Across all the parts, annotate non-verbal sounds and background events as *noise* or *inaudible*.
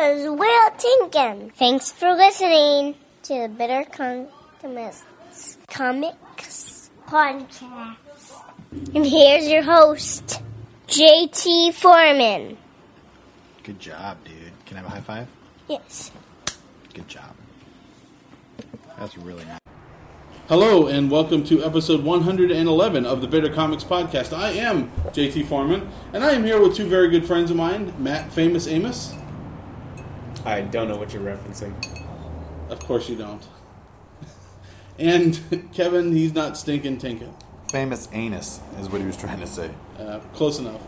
is Will Tienken. Thanks for listening to the Bitter Comics Comics Podcast. And here's your host, JT Foreman. Good job, dude. Can I have a high five? Yes. Good job. That's really nice. Hello and welcome to episode 111 of the Bitter Comics Podcast. I am JT Foreman, and I am here with two very good friends of mine, Matt Famous Amos. I don't know what you're referencing. Of course you don't. And Kevin, he's not stinking tinkin. Famous anus is what he was trying to say. Uh, close enough.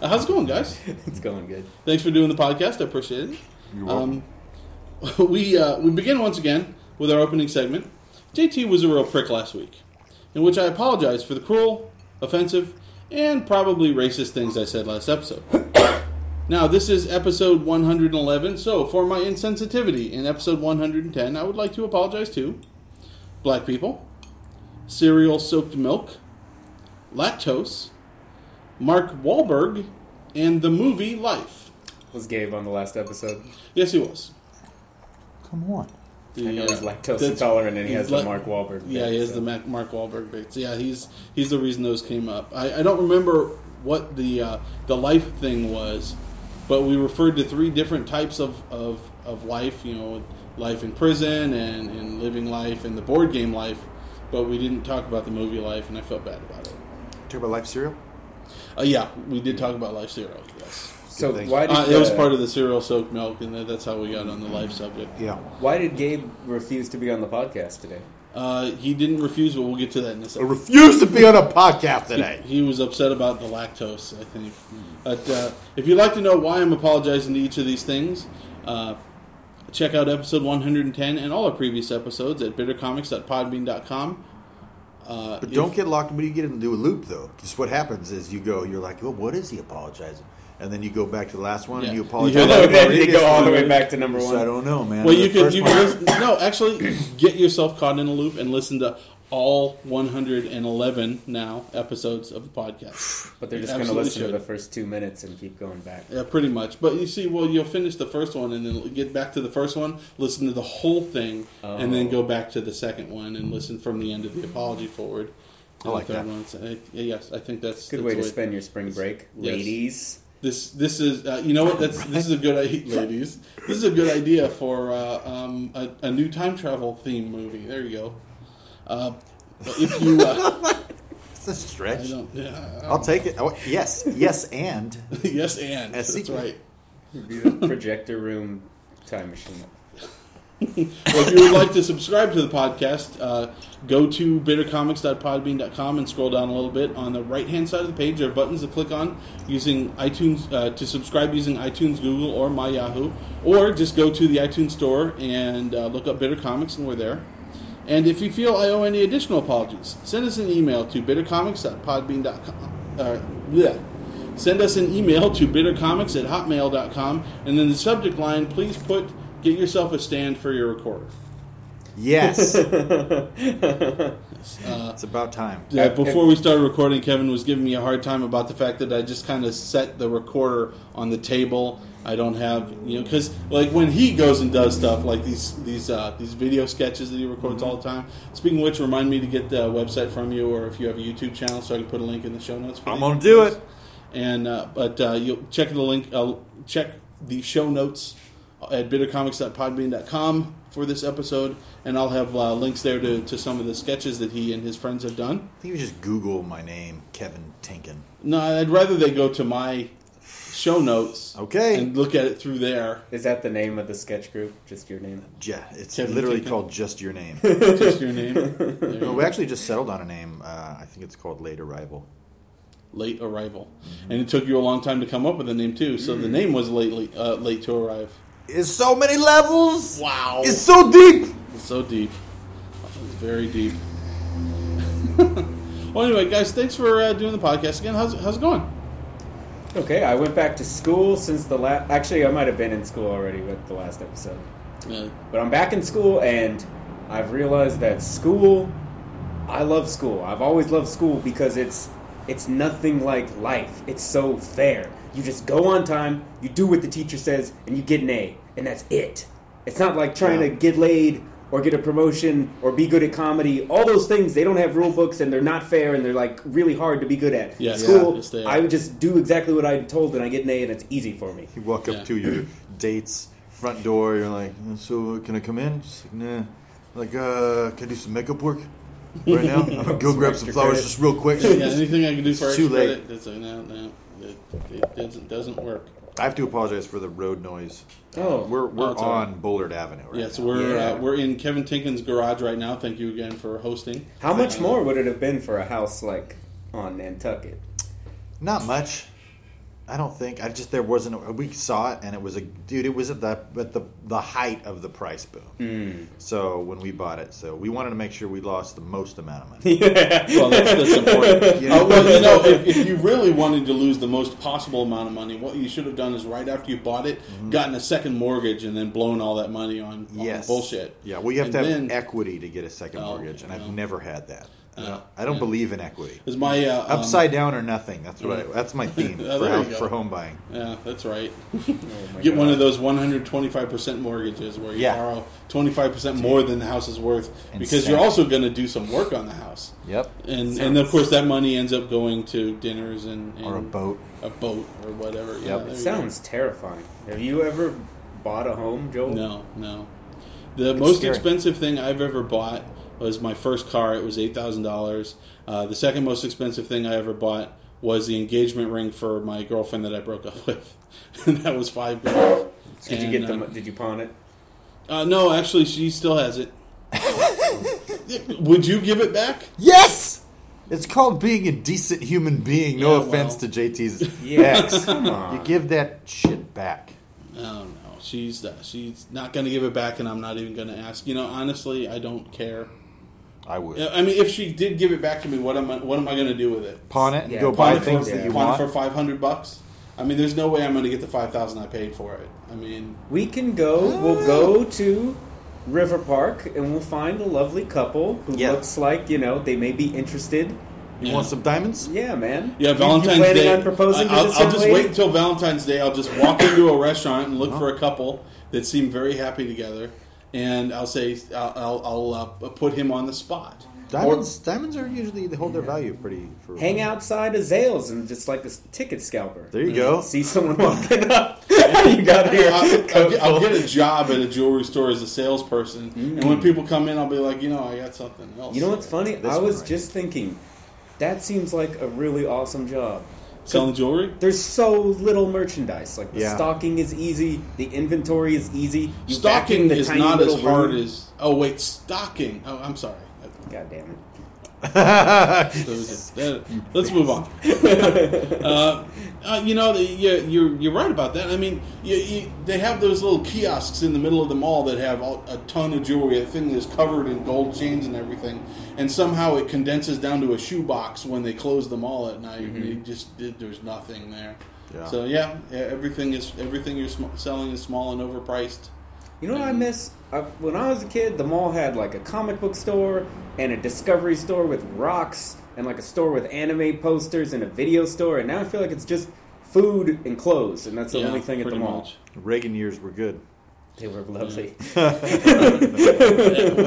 Uh, how's it going, guys? *laughs* It's going good. Thanks for doing the podcast. I appreciate it. You're welcome. Um, *laughs* we uh, we begin once again with our opening segment. JT was a real prick last week, in which I apologize for the cruel, offensive, and probably racist things I said last episode. *laughs* now, this is episode 111, so for my insensitivity in episode 110, I would like to apologize to black people, cereal soaked milk, lactose, Mark Wahlberg, and the movie Life. Was Gabe on the last episode? Yes, he was. Come on. The, I know he's lactose that's- intolerant and he he's has the Mark Wahlberg. Yeah, bit, he has so. the Mac- Mark Wahlberg bits. Yeah, he's he's the reason those came up. I, I don't remember what the uh, the life thing was, but we referred to three different types of, of, of life. You know, life in prison and, and living life and the board game life. But we didn't talk about the movie life, and I felt bad about it. Talk about life cereal? Uh, yeah, we did talk about life zero. Yes, So Good why did uh, it was part of the cereal soaked milk, and that's how we got on the life subject. Yeah. Why did Gabe refuse to be on the podcast today? Uh, he didn't refuse, but we'll get to that in a second. refuse to be on a podcast today. He was upset about the lactose, I think. But uh, if you'd like to know why I'm apologizing to each of these things, uh, check out episode 110 and all our previous episodes at bittercomics.podbean.com. Uh, But don't get locked when you get into a loop, though. Because what happens is you go, you're like, well, what is he apologizing? And then you go back to the last one Yeah. and you You apologize. hear that? Oh, then the they go all the way back to number So I don't know, man. Well, you could you one- can listen, no actually *clears throat* get yourself caught in a loop and listen to all 111 now episodes of the podcast. But they're just going to absolutely listen to the first two minutes and keep going back. Yeah, pretty much. But you see, well, you'll finish the first one and then get back to the first one, listen to the whole thing, and then Oh. go back to the second one and listen from the end of the apology forward. I like that. one. Yes, I think that's Good that's way the to spend your spring break, Yes. ladies. This this is uh, you know what that's this is a good idea, *laughs* ladies. This is a good idea for uh, um, a, a new time travel theme movie. There you go. Uh, if you, uh, *laughs* It's a stretch. don't, yeah, I'll take it. Oh, yes, yes, and. *laughs* yes, and that's right. It'd be the projector room time machine. Well, if you would like to subscribe to the podcast, uh, go to bittercomics.podbean.com and scroll down a little bit. On the right hand side of the page, there are buttons to click on using iTunes uh, to subscribe using iTunes, Google, or My Yahoo, or just go to the iTunes store and uh, look up Bitter Comics, and we're there. And if you feel I owe any additional apologies, send us an email to bittercomics.podbean.com. Uh. Send us an email to bittercomics at hotmail.com, and in the subject line, please put get yourself a stand for your recorder. Yes. *laughs* Uh, it's about time. Yeah, before we started recording, Kevin was giving me a hard time about the fact that I just kind of set the recorder on the table. I don't have, you know, because like when he goes and does stuff like these these uh, these video sketches that he records all the time. Speaking of which, remind me to get the website from you, or if you have a YouTube channel, so I can put a link in the show notes. For I'm gonna do videos. it. And uh, but uh, you'll check the link. Uh, check the show notes at bittercomics.podbean.com for this episode, and I'll have uh, links there to, to some of the sketches that he and his friends have done. I think you just Google my name, Kevin Tienken. No, I'd rather they go to my show notes Okay. and look at it through there. Is that the name of the sketch group? Just your name? Yeah, it's Kevin literally Tienken. called Just Your Name. *laughs* Just your name. *laughs* No, we actually just settled on a name. Uh, I think it's called Late Arrival. Late arrival, and it took you a long time to come up with a name too. So the name was late, late, uh, late to arrive. It's so many levels. Wow, It's so deep. It's so deep. It's very deep. *laughs* well, anyway, guys, thanks for uh, doing the podcast again. How's how's it going? Okay, I went back to school since the last. Actually, I might have been in school already with the last episode. Uh, But I'm back in school, and I've realized that school. I love school. I've always loved school because it's it's nothing like life. It's so fair. You just go on time, you do what the teacher says, and you get an A, and that's it. It's not like trying Yeah. to get laid or get a promotion or be good at comedy. All those things they don't have rule books and they're not fair and they're like really hard to be good at. Yeah. School, Yes, they are. I would just do exactly what I'm told and I get an A and it's easy for me. You walk up Yeah. to your date's front door. You're like, "So can I come in?" She's like, "Nah." Like, uh, can I do some makeup work right now? *laughs* I'm gonna go grab some flowers credit. just real quick. Yeah, anything I can do for It's too extra late. credit? It's like, no, no, it, it doesn't doesn't work. I have to apologize for the road noise. Oh. we're we're Oh, it's all right. on Bullard Avenue right Yes, now. we're Yeah. uh, we're in Kevin Tienken's garage right now. Thank you again for hosting. How much Uh, more would it have been for a house like on Nantucket? Not much. I don't think. I just there wasn't. A, we saw it, and it was a dude. It was at the at the the height of the price boom. Hmm. So when we bought it, so we wanted to make sure we lost the most amount of money. *laughs* Well, that's, that's important. *laughs* Yeah. Uh, well, you know, if, if you really wanted to lose the most possible amount of money, what you should have done is right after you bought it, gotten a second mortgage and then blown all that money on, on yes, bullshit. Yeah, well, you have And to have then- equity to get a second Oh, mortgage, and no. I've never had that. I Oh, don't, I don't yeah. believe in equity. Is my uh, um, Upside down or nothing. That's what. I, that's my *laughs* theme Oh, for, there home, for home buying. Yeah, that's right. *laughs* Oh my Get one of those 125% mortgages where you Yeah. borrow 25% more than the house is worth because you're also going to do some work on the house. Yep. And and of course that money ends up going to dinners and, and Or a boat. a boat or whatever. Yep. there It you sounds terrifying. Have you ever bought a home, Joel? no, no. The most scary. expensive thing I've ever bought was my first car. It was eight thousand dollars. Uh, the second most expensive thing I ever bought was the engagement ring for my girlfriend that I broke up *laughs* with, and that was five grand. Did you get uh, the? Did you pawn it? Uh, no, actually, she still has it. *laughs* Would you give it back? Yes. It's called being a decent human being. No Yeah, offense well. to JT's *laughs* Yeah, ex. You give that shit back. Oh no, she's uh, she's not going to give it back, and I'm not even going to ask. You know, honestly, I don't care. I would I mean, if she did give it back to me, what am I what am I going to do with it? pawn it and Yeah, go pawn buy it things for, that you pawn it want. for five hundred bucks. I mean, there's no way I'm going to get the five thousand I paid for it. I mean, We can go. We'll go to River Park and we'll find a lovely couple who Yeah. looks like you know they may be interested. you yeah. want some diamonds? Yeah, man. Yeah, Valentine's you planning Day. on proposing I'll, this I'll just lady? wait until Valentine's Day. I'll just walk into a restaurant and look for a couple that seem very happy together, and I'll say I'll, I'll, I'll uh, put him on the spot. Diamonds. diamonds are usually they hold their value pretty. For Hang outside of Zales and just like a s- ticket scalper. There you go. See someone walking up. *laughs* you got your I'll, I'll, get, I'll get a job at a jewelry store as a salesperson, and when people come in, I'll be like, you know, I got something else. You know what's funny? This I was right just thinking, that seems like a really awesome job. Selling jewelry? There's so little merchandise. Like the Yeah. stocking is easy, the inventory is easy. You Stocking vacuum the is tiny not as hard room. as. Oh wait, stocking. Oh, I'm sorry. God damn it. That was it. That- let's move on. *laughs* uh, uh, you know, the, you, you're you're right about that. I mean, you, you, they have those little kiosks in the middle of the mall that have all, a ton of jewelry. A thing that's covered in gold chains and everything, and somehow it condenses down to a shoebox when they close the mall at night. And you just it, there's nothing there. Yeah. So yeah, yeah, everything is everything you're sm- selling is small and overpriced. You know what I miss? I, when I was a kid, the mall had like a comic book store and a discovery store with rocks and like a store with anime posters and a video store. And now I feel like it's just food and clothes, and that's the Yeah, only thing at the mall. much. Reagan years were good. They were lovely. *laughs* *laughs*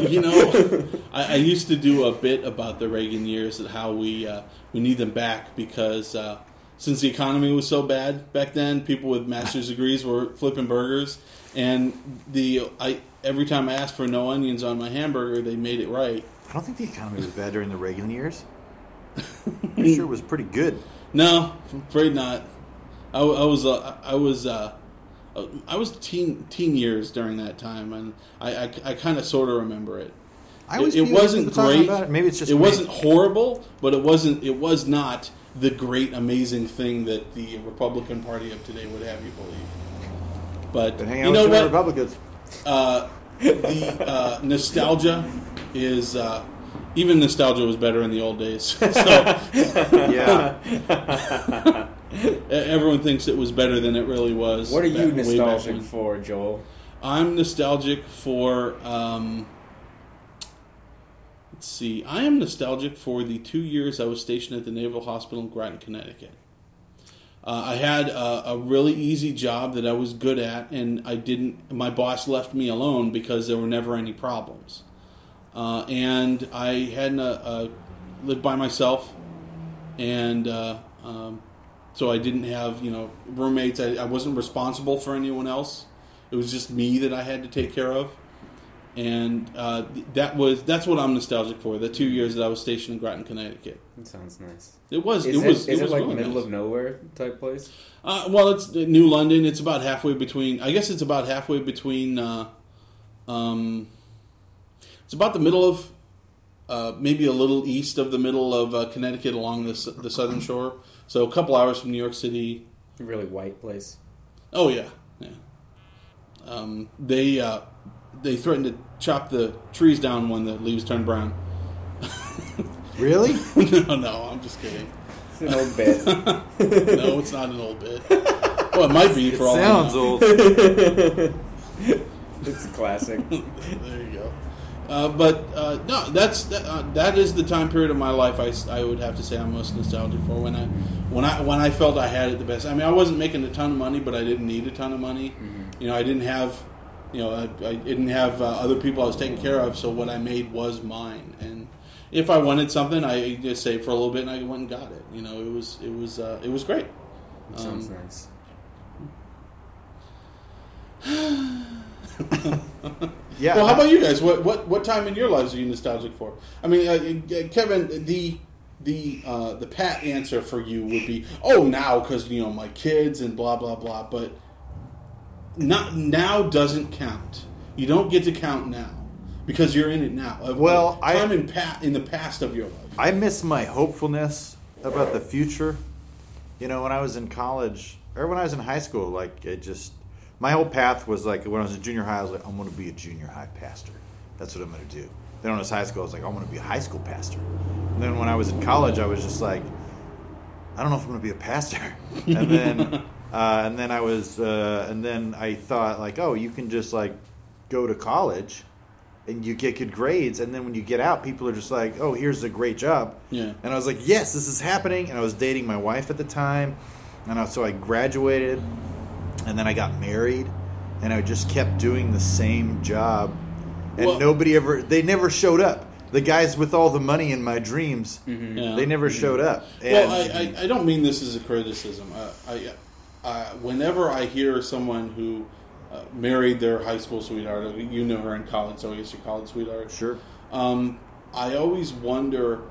you know, I, I used to do a bit about the Reagan years and how we uh, we need them back because uh, since the economy was so bad back then, people with master's degrees were flipping burgers, and the I every time I asked for no onions on my hamburger, they made it right. I don't think the economy was bad during the Reagan years. *laughs* Pretty sure it was pretty good. No, I'm afraid not. I, I was uh, I was uh, uh, I was teen teen years during that time, and I I, I kind of sort of remember it. I It- it, wasn't great. it. Maybe it's just it me. wasn't horrible, but it wasn't. It was not the great, amazing thing that the Republican Party of today would have you believe. But But hang out you know with the what? Republicans. Uh, the uh, nostalgia is uh, even nostalgia was better in the old days. *laughs* so Yeah. *laughs* everyone thinks it was better than it really was. what are you back- way back nostalgic for, Joel? I'm nostalgic for. Um, let's see. I am nostalgic for the two years I was stationed at the Naval Hospital in Groton, Connecticut. Uh, I had a, a really easy job that I was good at, and I didn't. My boss left me alone because there were never any problems. Uh, and I hadn't uh, uh, lived by myself, and uh, um, so I didn't have you know roommates. I, I wasn't responsible for anyone else. It was just me that I had to take care of, and uh, that was that's what I'm nostalgic for. The two years that I was stationed in Groton, Connecticut. That sounds nice. It was. Is it it, was. is it was like really middle nice. of nowhere type place? Uh, well, it's New London. It's about halfway between. I guess it's about halfway between. Uh, um, it's about the middle of, uh, maybe a little east of the middle of uh, Connecticut along the the southern shore. So a couple hours from New York City. A really white place. Oh yeah, yeah. Um, they uh, they threatened to chop the trees down when the leaves turn brown. Really? *laughs* no, no, I'm just kidding. It's an old bit. *laughs* No, it's not an old bit. Well, it might be It for all I sounds know. old. *laughs* it's a classic. there you go. Uh, but uh, no, that's that, uh, that is the time period of my life I would have to say I'm most nostalgic for when I when I when I felt I had it the best. I mean, I wasn't making a ton of money, but I didn't need a ton of money. You know, I didn't have you know I, I didn't have uh, other people I was taking care of, so what I made was mine. And if I wanted something, I just saved for a little bit and I went and got it. You know, it was it was uh, it was great. That sounds Um, nice. *sighs* Yeah. Well, how about you guys? What what what time in your lives are you nostalgic for? I mean, uh, Kevin, the the uh, the pat answer for you would be, oh, now because you know my kids and blah blah blah. But not now doesn't count. You don't get to count now because you're in it now. Of- Well, I'm in pa- in the past of your life. I miss my hopefulness about the future. You know, when I was in college or when I was in high school, like it just my whole path was like when I was in junior high, I was like, I'm going to be a junior high pastor. That's what I'm going to do. Then when I was high school, I was like, I'm going to be a high school pastor. And then when I was in college, I was just like, I don't know if I'm going to be a pastor. *laughs* And then, uh, and then I was, uh, and then I thought like, oh, you can just like go to college and you get good grades, and then when you get out, people are just like, oh, here's a great job. Yeah. And I was like, yes, this is happening. And I was dating my wife at the time, and I, so I graduated, and then I got married, and I just kept doing the same job, and Well- nobody ever, they never showed up. The guys with all the money in my dreams, Yeah. they never showed up. Well, I, I, I don't mean this as a criticism. Uh, I, uh, whenever I hear someone who uh, married their high school sweetheart, uh, you know her in college, so I guess your college sweetheart. sure. Um, I always wonder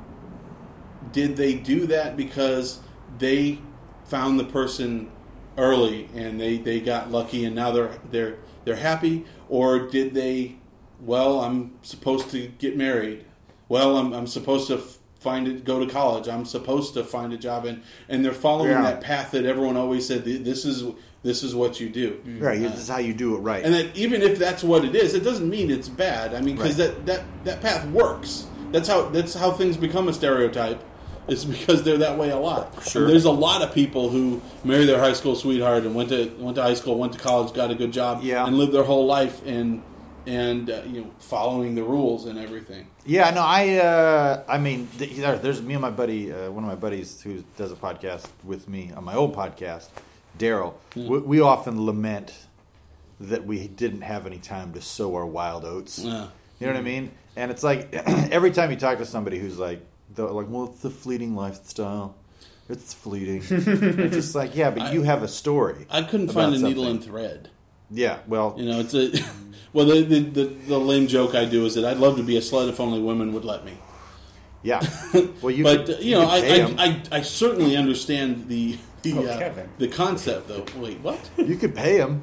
did they do that because they found the person early and they, they got lucky and now they're they're they're happy or did they well I'm supposed to get married well I'm, I'm supposed to f- find it go to college I'm supposed to find a job and and they're following Yeah. that path that everyone always said this is this is what you do Right, this is how you do it right. and that even if that's what it is, it doesn't mean it's bad. I mean, because Right. that, that that path works. That's how that's how things become a stereotype. It's because they're that way a lot. Sure. And there's a lot of people who marry their high school sweetheart and went to went to high school, went to college, got a good job, Yeah. and lived their whole life and and uh, you know following the rules and everything. Yeah, no, I, uh, I mean, there- there's me and my buddy, uh, one of my buddies who does a podcast with me on my old podcast, Daryl. We, we often lament that we didn't have any time to sow our wild oats. Yeah. You know what I mean? And it's like *clears throat* every time you talk to somebody who's like, they're like, well, it's a fleeting lifestyle. It's fleeting. *laughs* it's just like, yeah, but you have a story. I couldn't find a needle something. and thread. Yeah, well, You know, it's a *laughs* well. The, the the the lame joke I do is that I'd love to be a slut if only women would let me. yeah. *laughs* Well, you but could- you know, could pay 'em. I, I, I I certainly understand the the Oh, uh, Kevin. the concept though. Wait, what? you could pay him.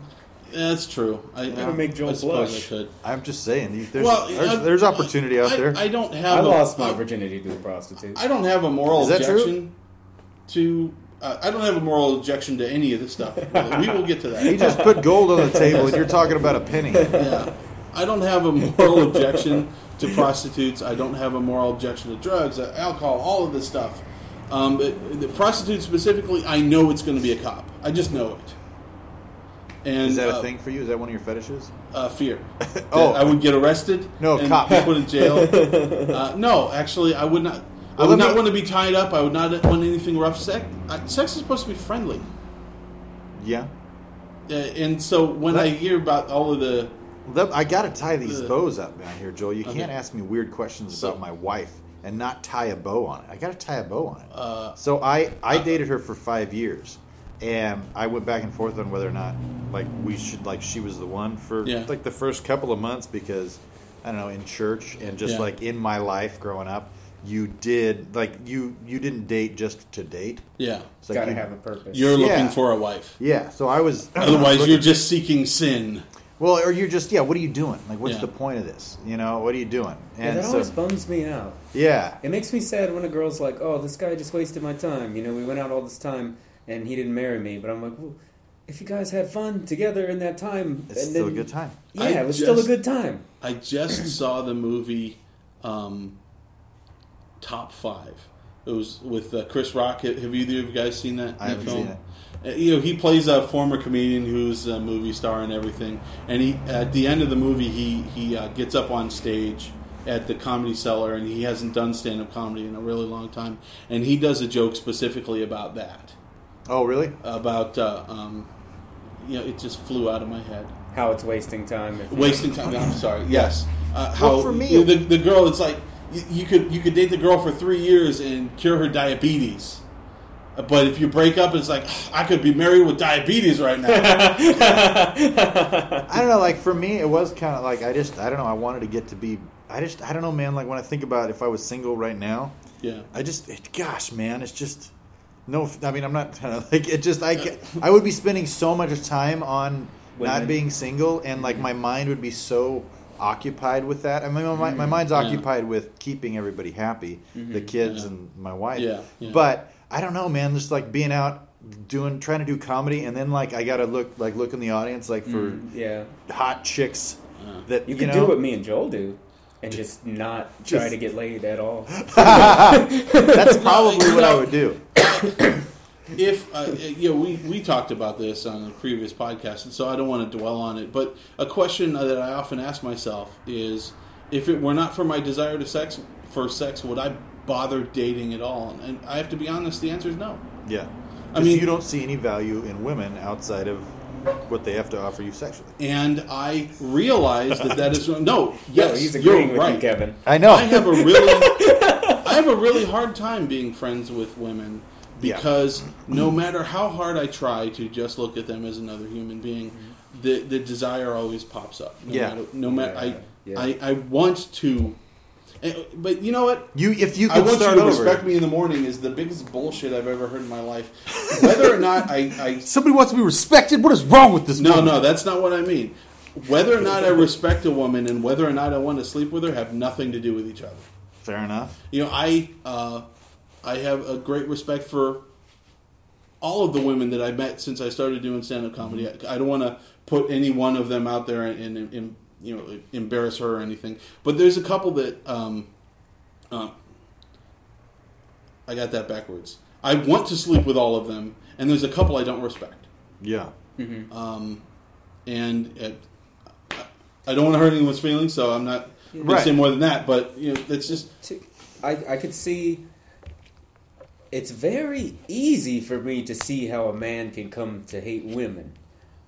That's true. I, That would I- make Joel I blush. I could. I'm just saying, there's, well, there's, I- there's opportunity out I, there. I don't have. I a- lost my virginity to a prostitute. I don't have a moral Is that true? objection to. Uh, I don't have a moral objection to any of this stuff. we will get to that. *laughs* He just put gold on the table, and you're talking about a penny. *laughs* Yeah, I don't have a moral objection to prostitutes. I don't have a moral objection to drugs, uh, alcohol, all of this stuff. Um, but the prostitute specifically, I know it's going to be a cop. I just know it. And Is that uh, a thing for you? Is that one of your fetishes? Uh, fear. *laughs* Oh. I would get arrested. No, and cop. put in jail. uh, no, actually, I would not. I would not want to be tied up. I would not want anything rough. Sex, uh, sex is supposed to be friendly. Yeah. Uh, and so when I hear about all of the I got to tie these The- bows up down here, Joel. You Okay. can't ask me weird questions So- about my wife and not tie a bow on it. I got to tie a bow on it. Uh, so I I dated her for five years, and I went back and forth on whether or not like we should like she was the one for Yeah. like the first couple of months because I don't know in church and just Yeah. like in my life growing up, you did like you you didn't date just to date. yeah, It's like Gotta you- have a purpose. you're Yeah. looking for a wife. yeah. So I was *laughs* Otherwise, *laughs* looking- you're just seeking sin. well, or you're just yeah. What are you doing? Like, what's Yeah. the point of this? You know, what are you doing? yeah, that so always bums me out. yeah, It makes me sad when a girl's like, "Oh, this guy just wasted my time." You know, we went out all this time and he didn't marry me. But I'm like, well, if you guys had fun together in that time, it's and still a good time. Yeah, I it was still a good time. I just saw the movie um, Top Five. It was with uh, Chris Rock. Have either of you guys seen that? I haven't that seen film? Uh, You know, he plays a former comedian who's a movie star and everything. And he, at the end of the movie, he he uh, gets up on stage at the Comedy Cellar, and he hasn't done stand up comedy in a really long time. And he does a joke specifically about that, Oh, really? about uh, um, you know, it just flew out of my head. How it's wasting time. Wasting time. I'm sorry. Yes. Uh, how Well, for me- the, the girl, it's like you, you could you could date the girl for three years and cure her diabetes, but if you break up, it's like ah, I could be married with diabetes right now. *laughs* I don't know. Like for me, it was kind of like I just I don't know. I wanted to get to be. I just I don't know, man. Like when I think about if I was single right now, yeah. I just it, gosh, man, it's just no. I mean, I'm not trying *laughs* to like it. Just I ca- I would be spending so much time on not being single, and like my mind would be so occupied with that. I mean, my, my, my mind's Mm-hmm. Yeah. occupied with keeping everybody happy, the mm-hmm. kids Yeah. and my wife. Yeah, yeah. But I don't know, man. Just like being out doing trying to do comedy, and then like I gotta look like look in the audience like for mm, yeah, hot chicks uh. that you you, could know. do what me and Joel do, and just not *laughs* try to get laid at all. *laughs* That's probably what I would do. *coughs* *coughs* *coughs* If uh, you know, we we talked about this on a previous podcast, and so I don't want to dwell on it. But a question that I often ask myself is, if it were not for my desire to sex for sex, would I bother dating at all? And I have to be honest. The answer is no. Yeah. I I mean- mean, you don't see any value in women outside of what they have to offer you sexually. and I realize that that is no. *laughs* No, Yes, he's you're with right. you, Kevin. I know. I have a really, *laughs* I have a really hard time being friends with women Yeah. because no matter how hard I try to just look at them as another human being, the the desire always pops up. No Yeah. matter, no matter I, Yeah, yeah. I I want to, eh, but you know what? you if you I could want you to over. respect me in the morning is the biggest bullshit I've ever heard in my life. Whether or not I, I *laughs* Somebody wants to be respected. What is wrong with this? no, woman? no, that's not what I mean. Whether or not I respect a woman and whether or not I want to sleep with her have nothing to do with each other. Fair enough. You know, I uh, I have a great respect for all of the women that I met since I started doing stand up comedy. I, I don't want to put any one of them out there and, and, and, you know embarrass her or anything. But there's a couple that um, uh, I got that backwards. I want to sleep with all of them, and there's a couple I don't respect. Yeah. Um, and it, I don't want to hurt anyone's feelings, so I'm not going to say more than that. But you know, it's just I, I could see it's very easy for me to see how a man can come to hate women.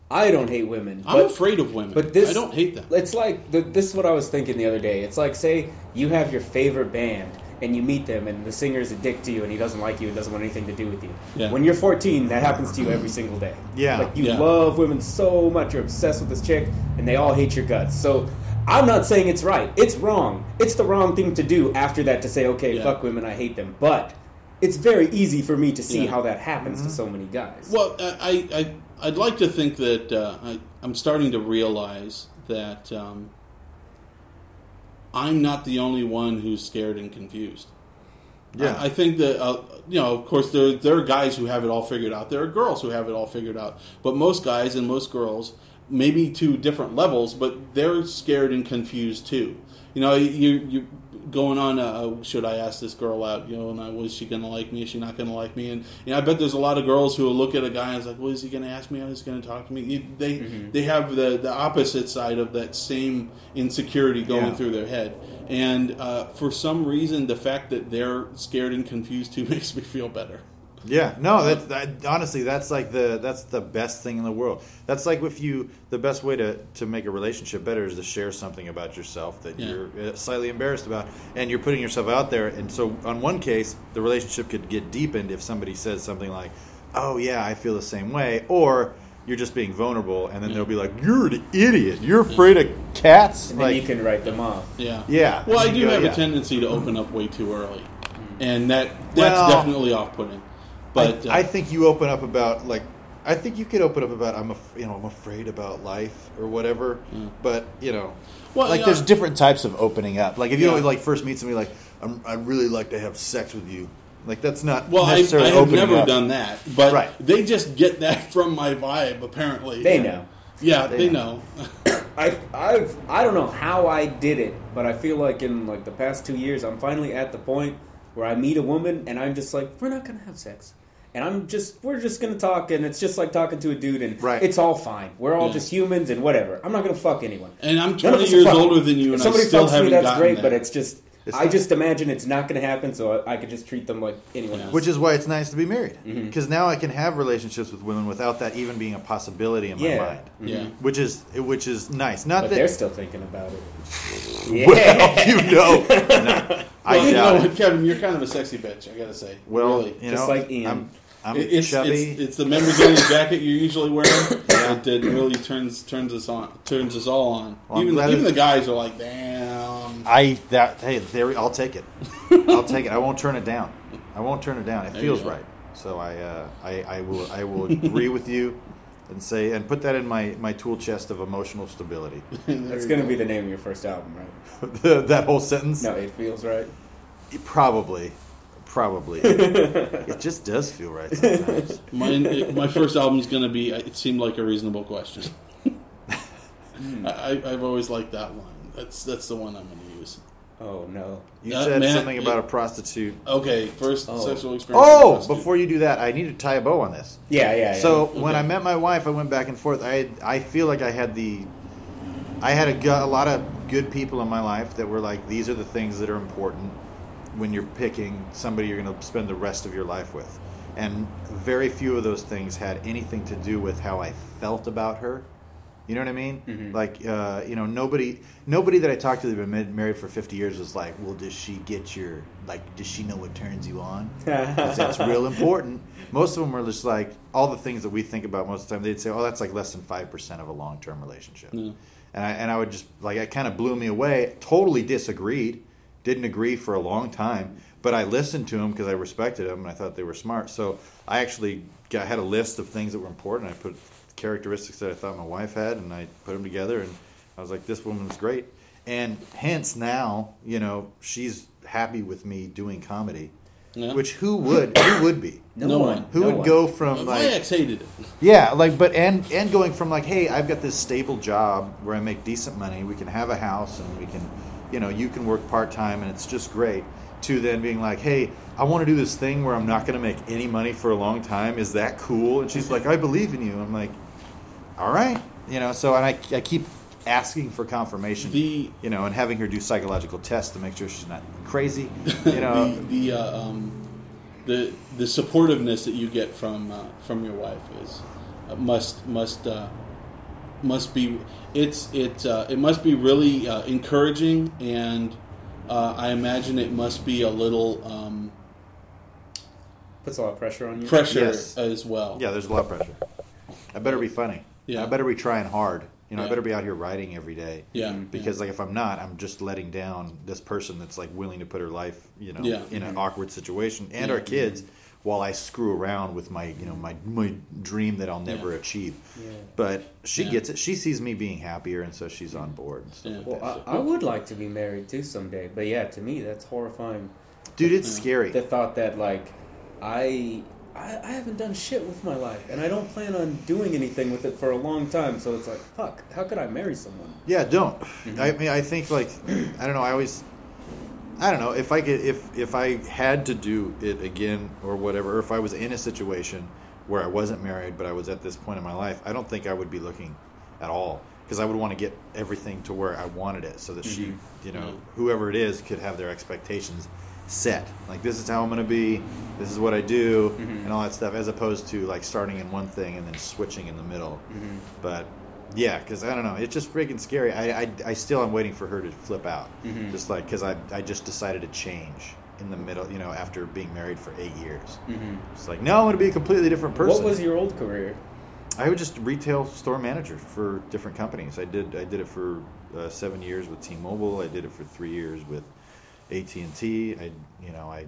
I don't hate women. I'm but, afraid of women. but this I don't hate them. It's like the, this is what I was thinking the other day. It's like say you have your favorite band and you meet them and the singer's a dick to you and he doesn't like you and doesn't want anything to do with you. Yeah. When you're 14, that happens to you every single day. Yeah. Like you Yeah. love women so much, you're obsessed with this chick, and they all hate your guts. So I'm not saying it's right. It's wrong. It's the wrong thing to do after that to say, okay, Yeah. fuck women, I hate them. But it's very easy for me to see Yeah. how that happens to so many guys. Well, I, I I'd like to think that uh, I, I'm starting to realize that um, I'm not the only one who's scared and confused. Yeah. I, I think that uh, you know, of course, there there are guys who have it all figured out. There are girls who have it all figured out. But most guys and most girls, maybe to different levels, but they're scared and confused too. You know, you you going on. Uh, should I ask this girl out? You know, and I, was she going to like me? Is she not going to like me? And you know, I bet there's a lot of girls who will look at a guy and is like, "Well, is he going to ask me out? Is he going to talk to me?" You, they they have the the opposite side of that same insecurity going Yeah. through their head. And uh, for some reason, the fact that they're scared and confused too *laughs* makes me feel better. Yeah, no, that, that honestly, that's like the that's the best thing in the world. That's like if you the best way to to make a relationship better is to share something about yourself that Yeah. you're uh, slightly embarrassed about, and you're putting yourself out there. And so, on one case, the relationship could get deepened if somebody says something like, "Oh yeah, I feel the same way," or you're just being vulnerable, and then they'll be like, "You're an idiot. You're afraid of cats." And then like, you can write them off. Yeah. Yeah. Well, I do go, have yeah. a tendency to open up way too early, and that that's Well- definitely off-putting. But I, uh, I think you open up about like I think you could open up about I'm af- you know I'm afraid about life or whatever, but you know, Well, like yeah. there's different types of opening up. Like if you Yeah. don't like first meet somebody like I'm, I'd really like to have sex with you, like that's not well, I, I necessarily have opening never up. done that, but Right. they just get that *laughs* from my vibe. Apparently, They know. Yeah, They they, know. know. I I've I don't know how I did it, but I feel like in like the past two years, I'm finally at the point where I meet a woman and I'm just like, we're not gonna have sex, and I'm just we're just gonna talk, and it's just like talking to a dude, and Right. it's all fine. We're all Yeah. just humans and whatever. I'm not gonna fuck anyone. And I'm 20 years fucking- older than you, If and I somebody still fucks me, haven't that's gotten great, there. but it's just It's I not- just imagine it's not gonna happen, so I could just treat them like anyone else. Which is why it's nice to be married Mm-hmm. because now I can have relationships with women without that even being a possibility in my yeah, mind, yeah. which is which is nice. Not but that they're still thinking about it. *laughs* Yeah. well, you know, *laughs* No, I Well, you know. Kevin, you're kind of a sexy bitch. I gotta say. Well, really. you Just know, like Ian. I'm, I'm it's, chubby. it's it's the members jacket you're usually wearing that, that really turns turns us on turns us all on. Well, even glad even the guys are like, damn. I that hey there I'll take it. I'll take it. I won't turn it down. I won't turn it down. It There feels right. So I uh, I I will I will agree with you and say and put that in my my tool chest of emotional stability. *laughs* That's gonna be the name of your first album, right? *laughs* that whole sentence. No, it feels right. Probably. Probably. *laughs* it just does feel right sometimes. *laughs* My my first album's gonna be. It seemed like a reasonable question. I, I've always liked that line. That's that's the one I'm gonna use. Oh no. You Uh, said man, something about it- a prostitute. Okay, first Oh. sexual experience. Oh, before you do that, I need to tie a bow on this. Yeah, yeah. yeah. So when I met my wife, I went back and forth. I I feel like I had the, I had a, a lot of good people in my life that were like, these are the things that are important when you're picking somebody you're going to spend the rest of your life with, and very few of those things had anything to do with how I felt about her. You know what I mean? Mm-hmm. Like, uh, you know, nobody, nobody that I talked to that had been married for fifty years was like, well, does she get your, like, does she know what turns you on? *laughs* that's real important. Most of them are just like all the things that we think about most of the time. They'd say, "Oh, that's like less than five percent of a long-term relationship," Yeah. and I and I would just like it kind of blew me away. Totally disagreed, didn't agree for a long time, but I listened to them because I respected them and I thought they were smart. So I actually got, had a list of things that were important. I put characteristics that I thought my wife had, and I put them together, and I was like, "This woman's great." And hence now, you know, she's happy with me doing comedy. Yeah. Which who would who would be? no, no one. one. Who no would one. go from my like ex hated it. yeah, like but and and going from like hey, I've got this stable job where I make decent money, we can have a house and we can you know, you can work part-time and it's just great to then being like, "Hey, I want to do this thing where I'm not going to make any money for a long time. Is that cool?" And she's like, "I believe in you." I'm like, "All right." You know, so and I I keep asking for confirmation. The you know, and having her do psychological tests to make sure she's not crazy. *laughs* You know, the the uh, um, the the supportiveness that you get from uh, from your wife is uh, must must uh, must be it's it uh, it must be really uh, encouraging and uh, I imagine it must be a little um, Puts a lot of pressure on you. pressure Yes. as well. Yeah, there's a lot of pressure. I better be funny. Yeah. I better be trying hard. You know, I better be out here writing every day. Yeah, Because like if I'm not, I'm just letting down this person that's like willing to put her life, you know, Yeah. in an awkward situation and Yeah. our kids while I screw around with my, you know, my my dream that I'll never Yeah. achieve. Yeah. But she Yeah. gets it. She sees me being happier and so she's on board. and stuff Yeah. like Well, that. I, I would like to be married too someday, but yeah, to me that's horrifying. Dude, it's scary. The thought that like I, I I haven't done shit with my life, and I don't plan on doing anything with it for a long time. So it's like, fuck, how could I marry someone? Yeah, don't. Mm-hmm. I mean, I think like I don't know. I always, I don't know if I could if if I had to do it again or whatever, or if I was in a situation where I wasn't married but I was at this point in my life, I don't think I would be looking at all because I would want to get everything to where I wanted it, so that she, Mm-hmm. you know, Yeah. whoever it is, could have their expectations set. Like this is how I'm going to be. This is what I do, mm-hmm. and all that stuff. As opposed to like starting in one thing and then switching in the middle. Mm-hmm. But yeah, because I don't know, it's just freaking scary. I, I, I still am waiting for her to flip out, just like because I I just decided to change in the middle. You know, after being married for eight years, it's like no, I'm going to be a completely different person. What was your old career? I was just retail store manager for different companies. I did I did it for uh, seven years with T-Mobile. I did it for three years with AT and T. I you know I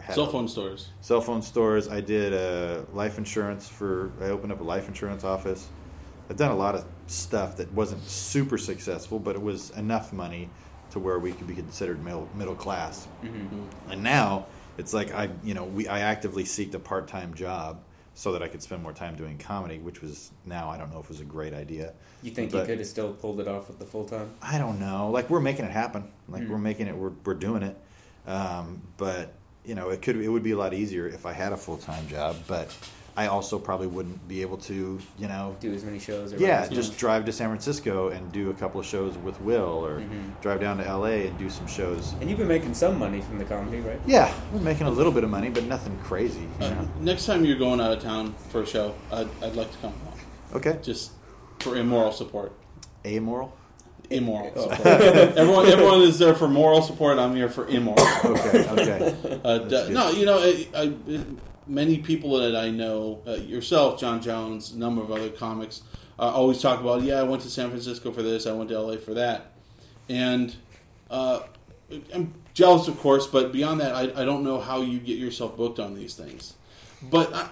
had Cell phone stores. cell phone stores. I did uh, life insurance for. I opened up a life insurance office. I've done a lot of stuff that wasn't super successful, but it was enough money to where we could be considered middle middle class. And now it's like I you know we I actively seeked a part time job so that I could spend more time doing comedy, which was now I don't know if it was a great idea. You think But- you could have still pulled it off with the full time? I don't know. Like we're making it happen. Like we're making it. We're we're doing it. Um, but you know, it could it would be a lot easier if I had a full time job. But I also probably wouldn't be able to. You know, Do as many shows? Or yeah, just much? drive to San Francisco and do a couple of shows with Will, or drive down to L.A. and do some shows. And you've been making some money from the comedy, right? Yeah, we're making a little bit of money, but nothing crazy. You Uh, know? next time you're going out of town for a show, I'd, I'd like to come along. Okay, Just for immoral support. amoral. Immoral *laughs* support. everyone, everyone is there for moral support. I'm here for immoral. Okay, okay. Uh, d- no, you know, I, I, many people that I know, uh, yourself, John Jones, a number of other comics, uh, always talk about, yeah, I went to San Francisco for this, I went to LA for that. And uh, I'm jealous, of course, but beyond that, I, I don't know how you get yourself booked on these things. But I,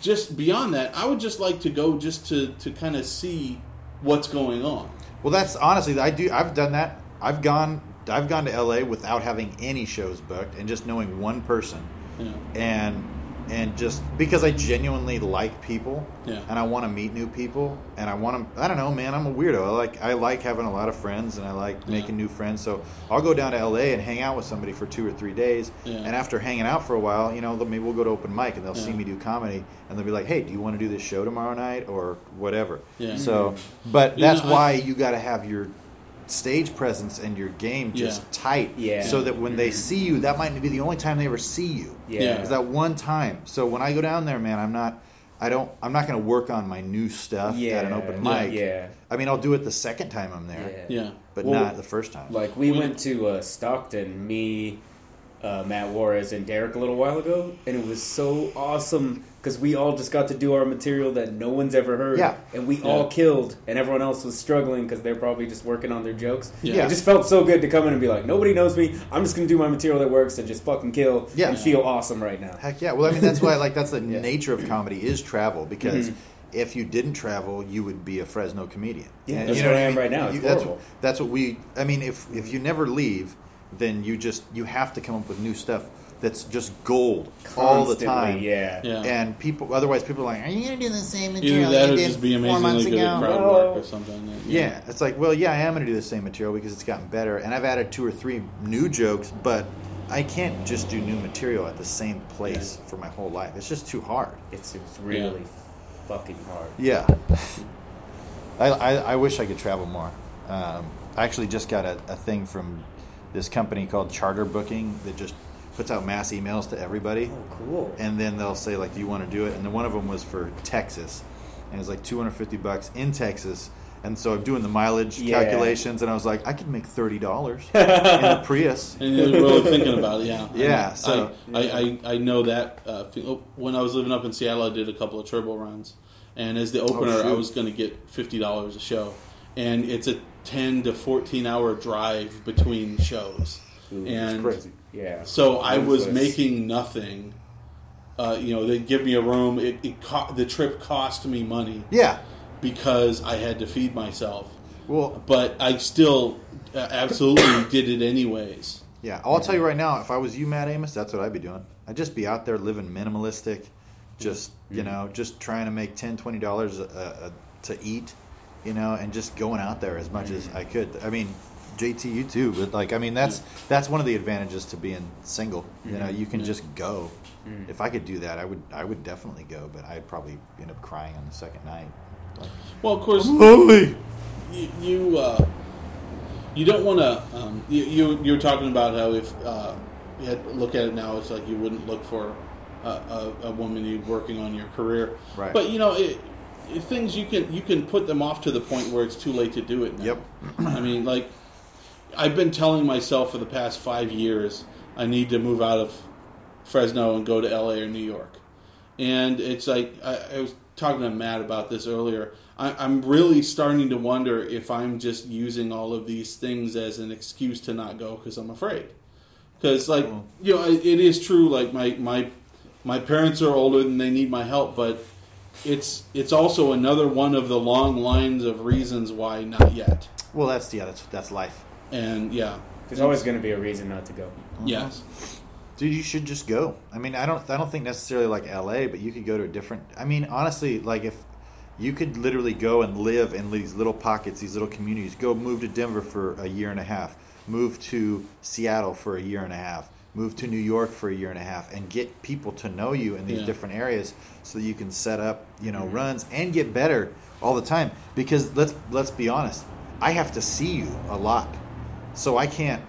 just beyond that, I would just like to go just to, to kind of see what's going on. Well, that's honestly, I do. I've done that. I've gone. I've gone to LA without having any shows booked and just knowing one person, know? and and just because I genuinely like people, Yeah. and I want to meet new people, and I want to. I don't know, man. I'm a weirdo. I like I like having a lot of friends, and I like Yeah. making new friends. So I'll go down to LA and hang out with somebody for two or three days, Yeah. and after hanging out for a while, you know, maybe we'll go to open mic, and they'll see me do comedy, and they'll be like, "Hey, do you want to do this show tomorrow night or whatever?" Yeah. So, mm-hmm. but You that's know, I- why you got to have your stage presence and your game just Yeah. tight, Yeah. so that when they see you, that might be the only time they ever see you. Yeah. Yeah. Is that one time? So when I go down there, man, I'm not. I don't. I'm not going to work on my new stuff at an Yeah. open mic. Yeah. I mean, I'll do it the second time I'm there, Yeah. Yeah. but Well, not the first time. Like we We- went to uh, Stockton, me, uh, Matt Juarez, and Derek a little while ago, and it was so awesome because we all just got to do our material that no one's ever heard. Yeah. and we Yeah. all killed, and everyone else was struggling because they're probably just working on their jokes. Yeah. It just felt so good to come in and be like, nobody knows me. I'm just gonna do my material that works and just fucking kill Yeah. and feel awesome right now. Heck yeah. Well, I mean, that's why. Like, that's the *laughs* Yeah. nature of comedy is travel because. Mm-hmm. If you didn't travel, you would be a Fresno comedian. Yeah, And that's you know what what I am right now. You- that's, horrible. that's what we. I mean, if if you never leave, then you just you have to come up with new stuff that's just gold all the time. Yeah. Yeah. And people, otherwise, people are like, "Are you going to do the same material Either that you did just be four months amazingly good at ago?" crowd No. work or something. Yeah, it's like, well, yeah, I am going to do the same material because it's gotten better, and I've added two or three new jokes, but I can't just do new material at the same place for my whole life. It's just too hard. It's it's really fucking hard. Yeah. I, I, I wish I could travel more. Um, I actually just got a, a thing from this company called Charter Booking that just puts out mass emails to everybody. Oh, cool. And then they'll say, like, do you want to do it? And then one of them was for Texas. And it's like 250 bucks in Texas. And so I'm doing the mileage Yeah. calculations, and I was like, I could make $30 *laughs* in a Prius. And you're really thinking about it, yeah. *laughs* Yeah, I, so- I, I, I know that. Uh, when I was living up in Seattle, I did a couple of turbo runs, and as the opener, I Oh, shoot. was going to get fifty dollars a show, and it's a ten to fourteen hour drive between shows, Ooh, and crazy. Yeah. so I was making nothing. Uh, you know, they give me a room. It, it co- the trip cost me money Yeah. because I had to feed myself, Well, but I still uh, absolutely *coughs* did it anyways. Yeah, I'll tell you right now, if I was you, Matt Amos, that's what I'd be doing. I'd just be out there living minimalistic, just you know, just trying to make 10 20 dollars uh, to eat, you know, and just going out there as much as I could. I mean, JT, you too, but like, I mean, that's that's one of the advantages to being single. You know, you can just go. If I could do that, I would I would definitely go, but I'd probably end up crying on the second night. Like, Well, of course, *gasps* Holy. you you, uh, you don't want to. Um, you, you you were talking about how if uh, at- look at it now, it's like you wouldn't look for a, a, a woman you working on your career. Right. But you know, it, things you can you can put them off to the point where it's too late to do it. Now. Yep. I mean, like I've been telling myself for the past five years, I need to move out of Fresno and go to LA or New York. And it's like I, I was talking to Matt about this earlier. I, I'm really starting to wonder if I'm just using all of these things as an excuse to not go because I'm afraid. Because like you know, it it is true. Like my my my parents are older and they need my help, but it's it's also another one of the long lines of reasons why not yet. Well, that's yeah, that's that's life. And yeah, There's always going to be a reason not to go. yes, Dude, you should just go. I mean, I don't I don't think necessarily like LA, but you could go to a different I mean, honestly, like if you could literally go and live in these little pockets, these little communities. Go move to Denver for a year and a half. Move to Seattle for a year and a half. Move to New York for a year and a half and get people to know you in these Yeah. different areas so that you can set up, you know, mm-hmm. runs and get better all the time because let's let's be honest. I have to see you a lot. So I can't,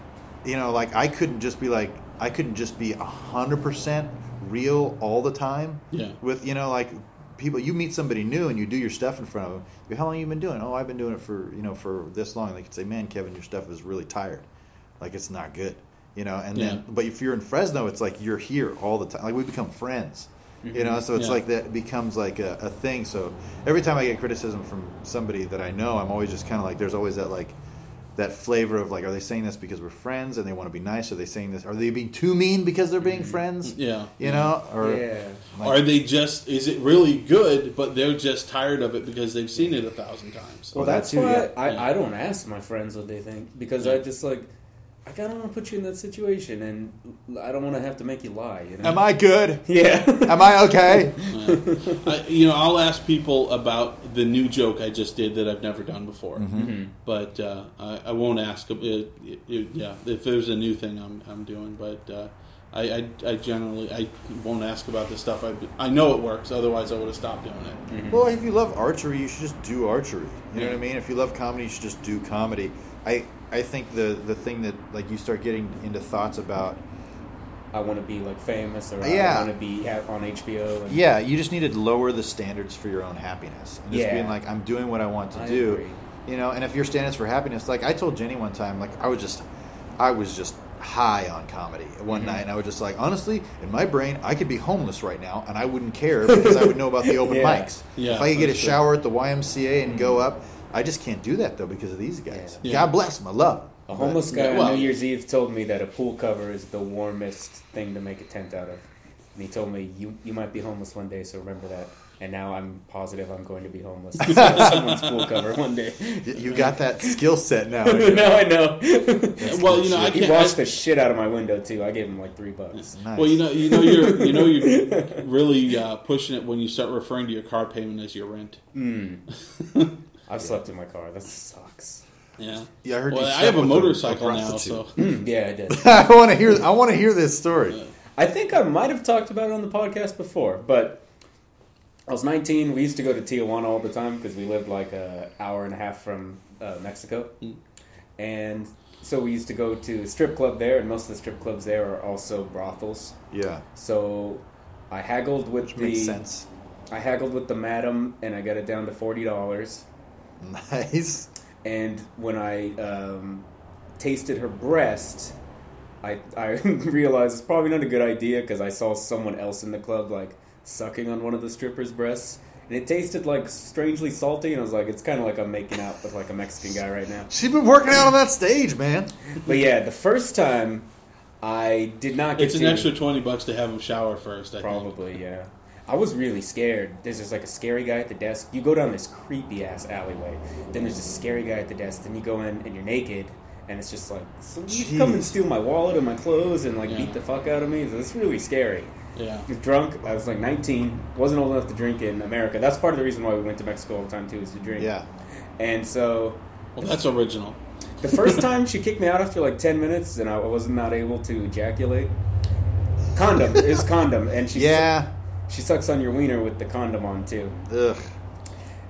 you know, like I couldn't just be like I couldn't just be a hundred percent real all the time. Yeah. With you know, like people, you meet somebody new and you do your stuff in front of them. How long have you been doing? Oh, I've been doing it for you know for this long. They could say, Man, Kevin, your stuff is really tired. Like it's not good. You know, and then Yeah. but if you're in Fresno, it's like you're here all the time. Like we become friends. You know, mm-hmm. so it's Yeah. like that becomes like a, a thing. So every time I get criticism from somebody that I know, I'm always just kind of like, there's always that like that flavor of like, are they saying this because we're friends and they want to be nice? Are they saying this? Are they being too mean because they're being mm-hmm. friends? yeah. You know, or yeah. like- Are they just? Is it really good? But they're just tired of it because they've seen it a thousand times. Well, that that's too, why yeah. I, Yeah. I don't ask my friends what they think because Yeah. I just like I kind of want to put you in that situation and I don't want to have to make you lie. You know? am I good? Yeah. Am I okay? *laughs* I, you know, I'll ask people about the new joke I just did that I've never done before, Mm-hmm. but uh, I, I won't ask. It, it, it- yeah, if there's a new thing I'm, I'm doing, but uh, I, I, I generally I won't ask about the stuff I I know it works. Otherwise, I would have stopped doing it. Well, if you love archery, you should just do archery. You know Yeah. what I mean? If you love comedy, you should just do comedy. I I think the the thing that like you start getting into thoughts about I want to be like famous or Yeah. I want to be on HBO. And, Yeah, you just need to lower the standards for your own happiness. And just Yeah. being like, I'm doing what I want to I do. agree. You know, and if your standards for happiness, like I told Jenny one time, like I was just, I was just high on comedy one Mm-hmm. night, and I was just like, honestly, in my brain, I could be homeless right now, and I wouldn't care because I would know about the open *laughs* Yeah. mics. Yeah, if I could get a true. shower at the YMCA and go up, I just can't do that though because of these guys. Yeah. God bless them, I love them. A homeless guy Yeah, well- on New Year's Eve told me that a pool cover is the warmest thing to make a tent out of. And he told me, you, you might be homeless one day, so remember that. And now I'm positive I'm going to be homeless. *laughs* someone's pool cover one day. You got that skill set now. *laughs* now I know. well, you know, I he can't. washed I- the shit out of my window, too. I gave him like three bucks. Nice. Well, you know, you know, you're you know you're really uh, pushing it when you start referring to your car payment as your rent. *laughs* I've slept in my car. That sucks. Yeah. Yeah, I heard Well, you I have a motorcycle a now, so yeah, I did. *laughs* I want to hear. I want to hear this story. I think I might have talked about it on the podcast before, but I was 19. We used to go to Tijuana all the time because we lived like an hour and a half from uh, Mexico, and so we used to go to a strip club there, and most of the strip clubs there are also brothels. Yeah, So I haggled with which the makes sense. I haggled with the madam, and I got it down to forty dollars. *laughs* Nice. and when I um, tasted her breast, I I *laughs* realized it's probably not a good idea because I saw someone else in the club like sucking on one of the strippers' breasts, and it tasted like strangely salty, and I was like, it's kind of like I'm making out with like a Mexican guy right now. She's been working out on that stage, man. But yeah, the first time I did not get it's an to extra twenty bucks to have him shower first. I think. Probably, yeah. I was really scared. There's just like a scary guy at the desk. You go down this creepy ass alleyway. Then there's this scary guy at the desk. Then you go in and you're naked, and it's just like, so you come and steal my wallet and my clothes and like Yeah. beat the fuck out of me. So it's really scary. Yeah. Drunk. I was like 19. wasn't old enough to drink in America. That's part of the reason why we went to Mexico all the time too, is to drink. Yeah. And so Well, that's original. the first time *laughs* she kicked me out after like 10 minutes, and I was not able to ejaculate. Condom is condom, and she Yeah. She sucks on your wiener with the condom on too. Ugh.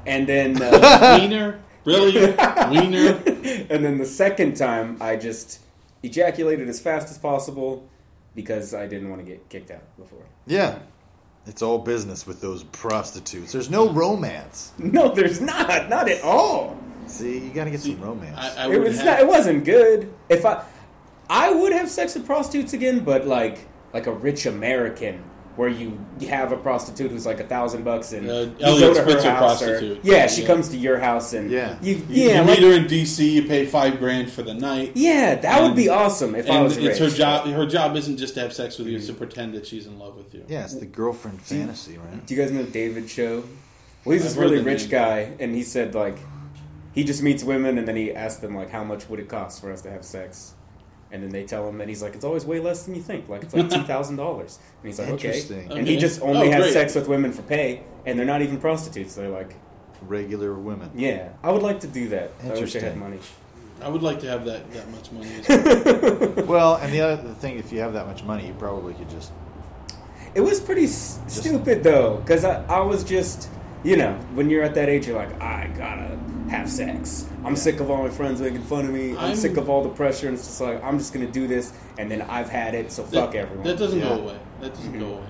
And then uh, *laughs* Wiener, really? *laughs* Wiener? and then the second time I just ejaculated as fast as possible, because I didn't want to get kicked out before. Yeah. It's all business with those prostitutes. There's no romance. No, there's not. Not at all. See, you got to get some romance. I, I It was have, not, it wasn't good. If I I would have sex with prostitutes again, but like like a rich American where you, you have a prostitute who's like a thousand bucks and Uh, you Elliot go to her Spitzer house or- yeah, she Yeah. comes to your house and Yeah. you, You, yeah, you like- meet her in DC. You pay five grand for the night. yeah, that would be awesome if I and was it's rich. her job. Her job isn't just to have sex with you; it's to pretend that she's in love with you. yeah, it's the girlfriend fantasy, right? Do you guys know David Show? Well, he's this I've heard really rich name. guy, and he said like he just meets women, and then he asks them like how much would it cost for us to have sex, and then they tell him, and he's like it's always way less than you think, like it's like *laughs* two thousand dollars, and he's like okay, Interesting. and he Okay. just only Oh, has great. sex with women for pay, and they're not even prostitutes. They're like, Regular women. yeah, I would like to do that. I wish I had Interesting. money. I would like to have that that much money. As *laughs* well. Well, and the other thing, if you have that much money, you probably could just. It was pretty s- stupid though, because I, I was just, you know, when you're at that age, you're like, I gotta have sex. I'm sick of all my friends making fun of me. I'm, I'm- sick of all the pressure, and it's just like I'm just gonna do this, and then I've had it, so fuck that, everyone. That doesn't Yeah. go away. That doesn't go away.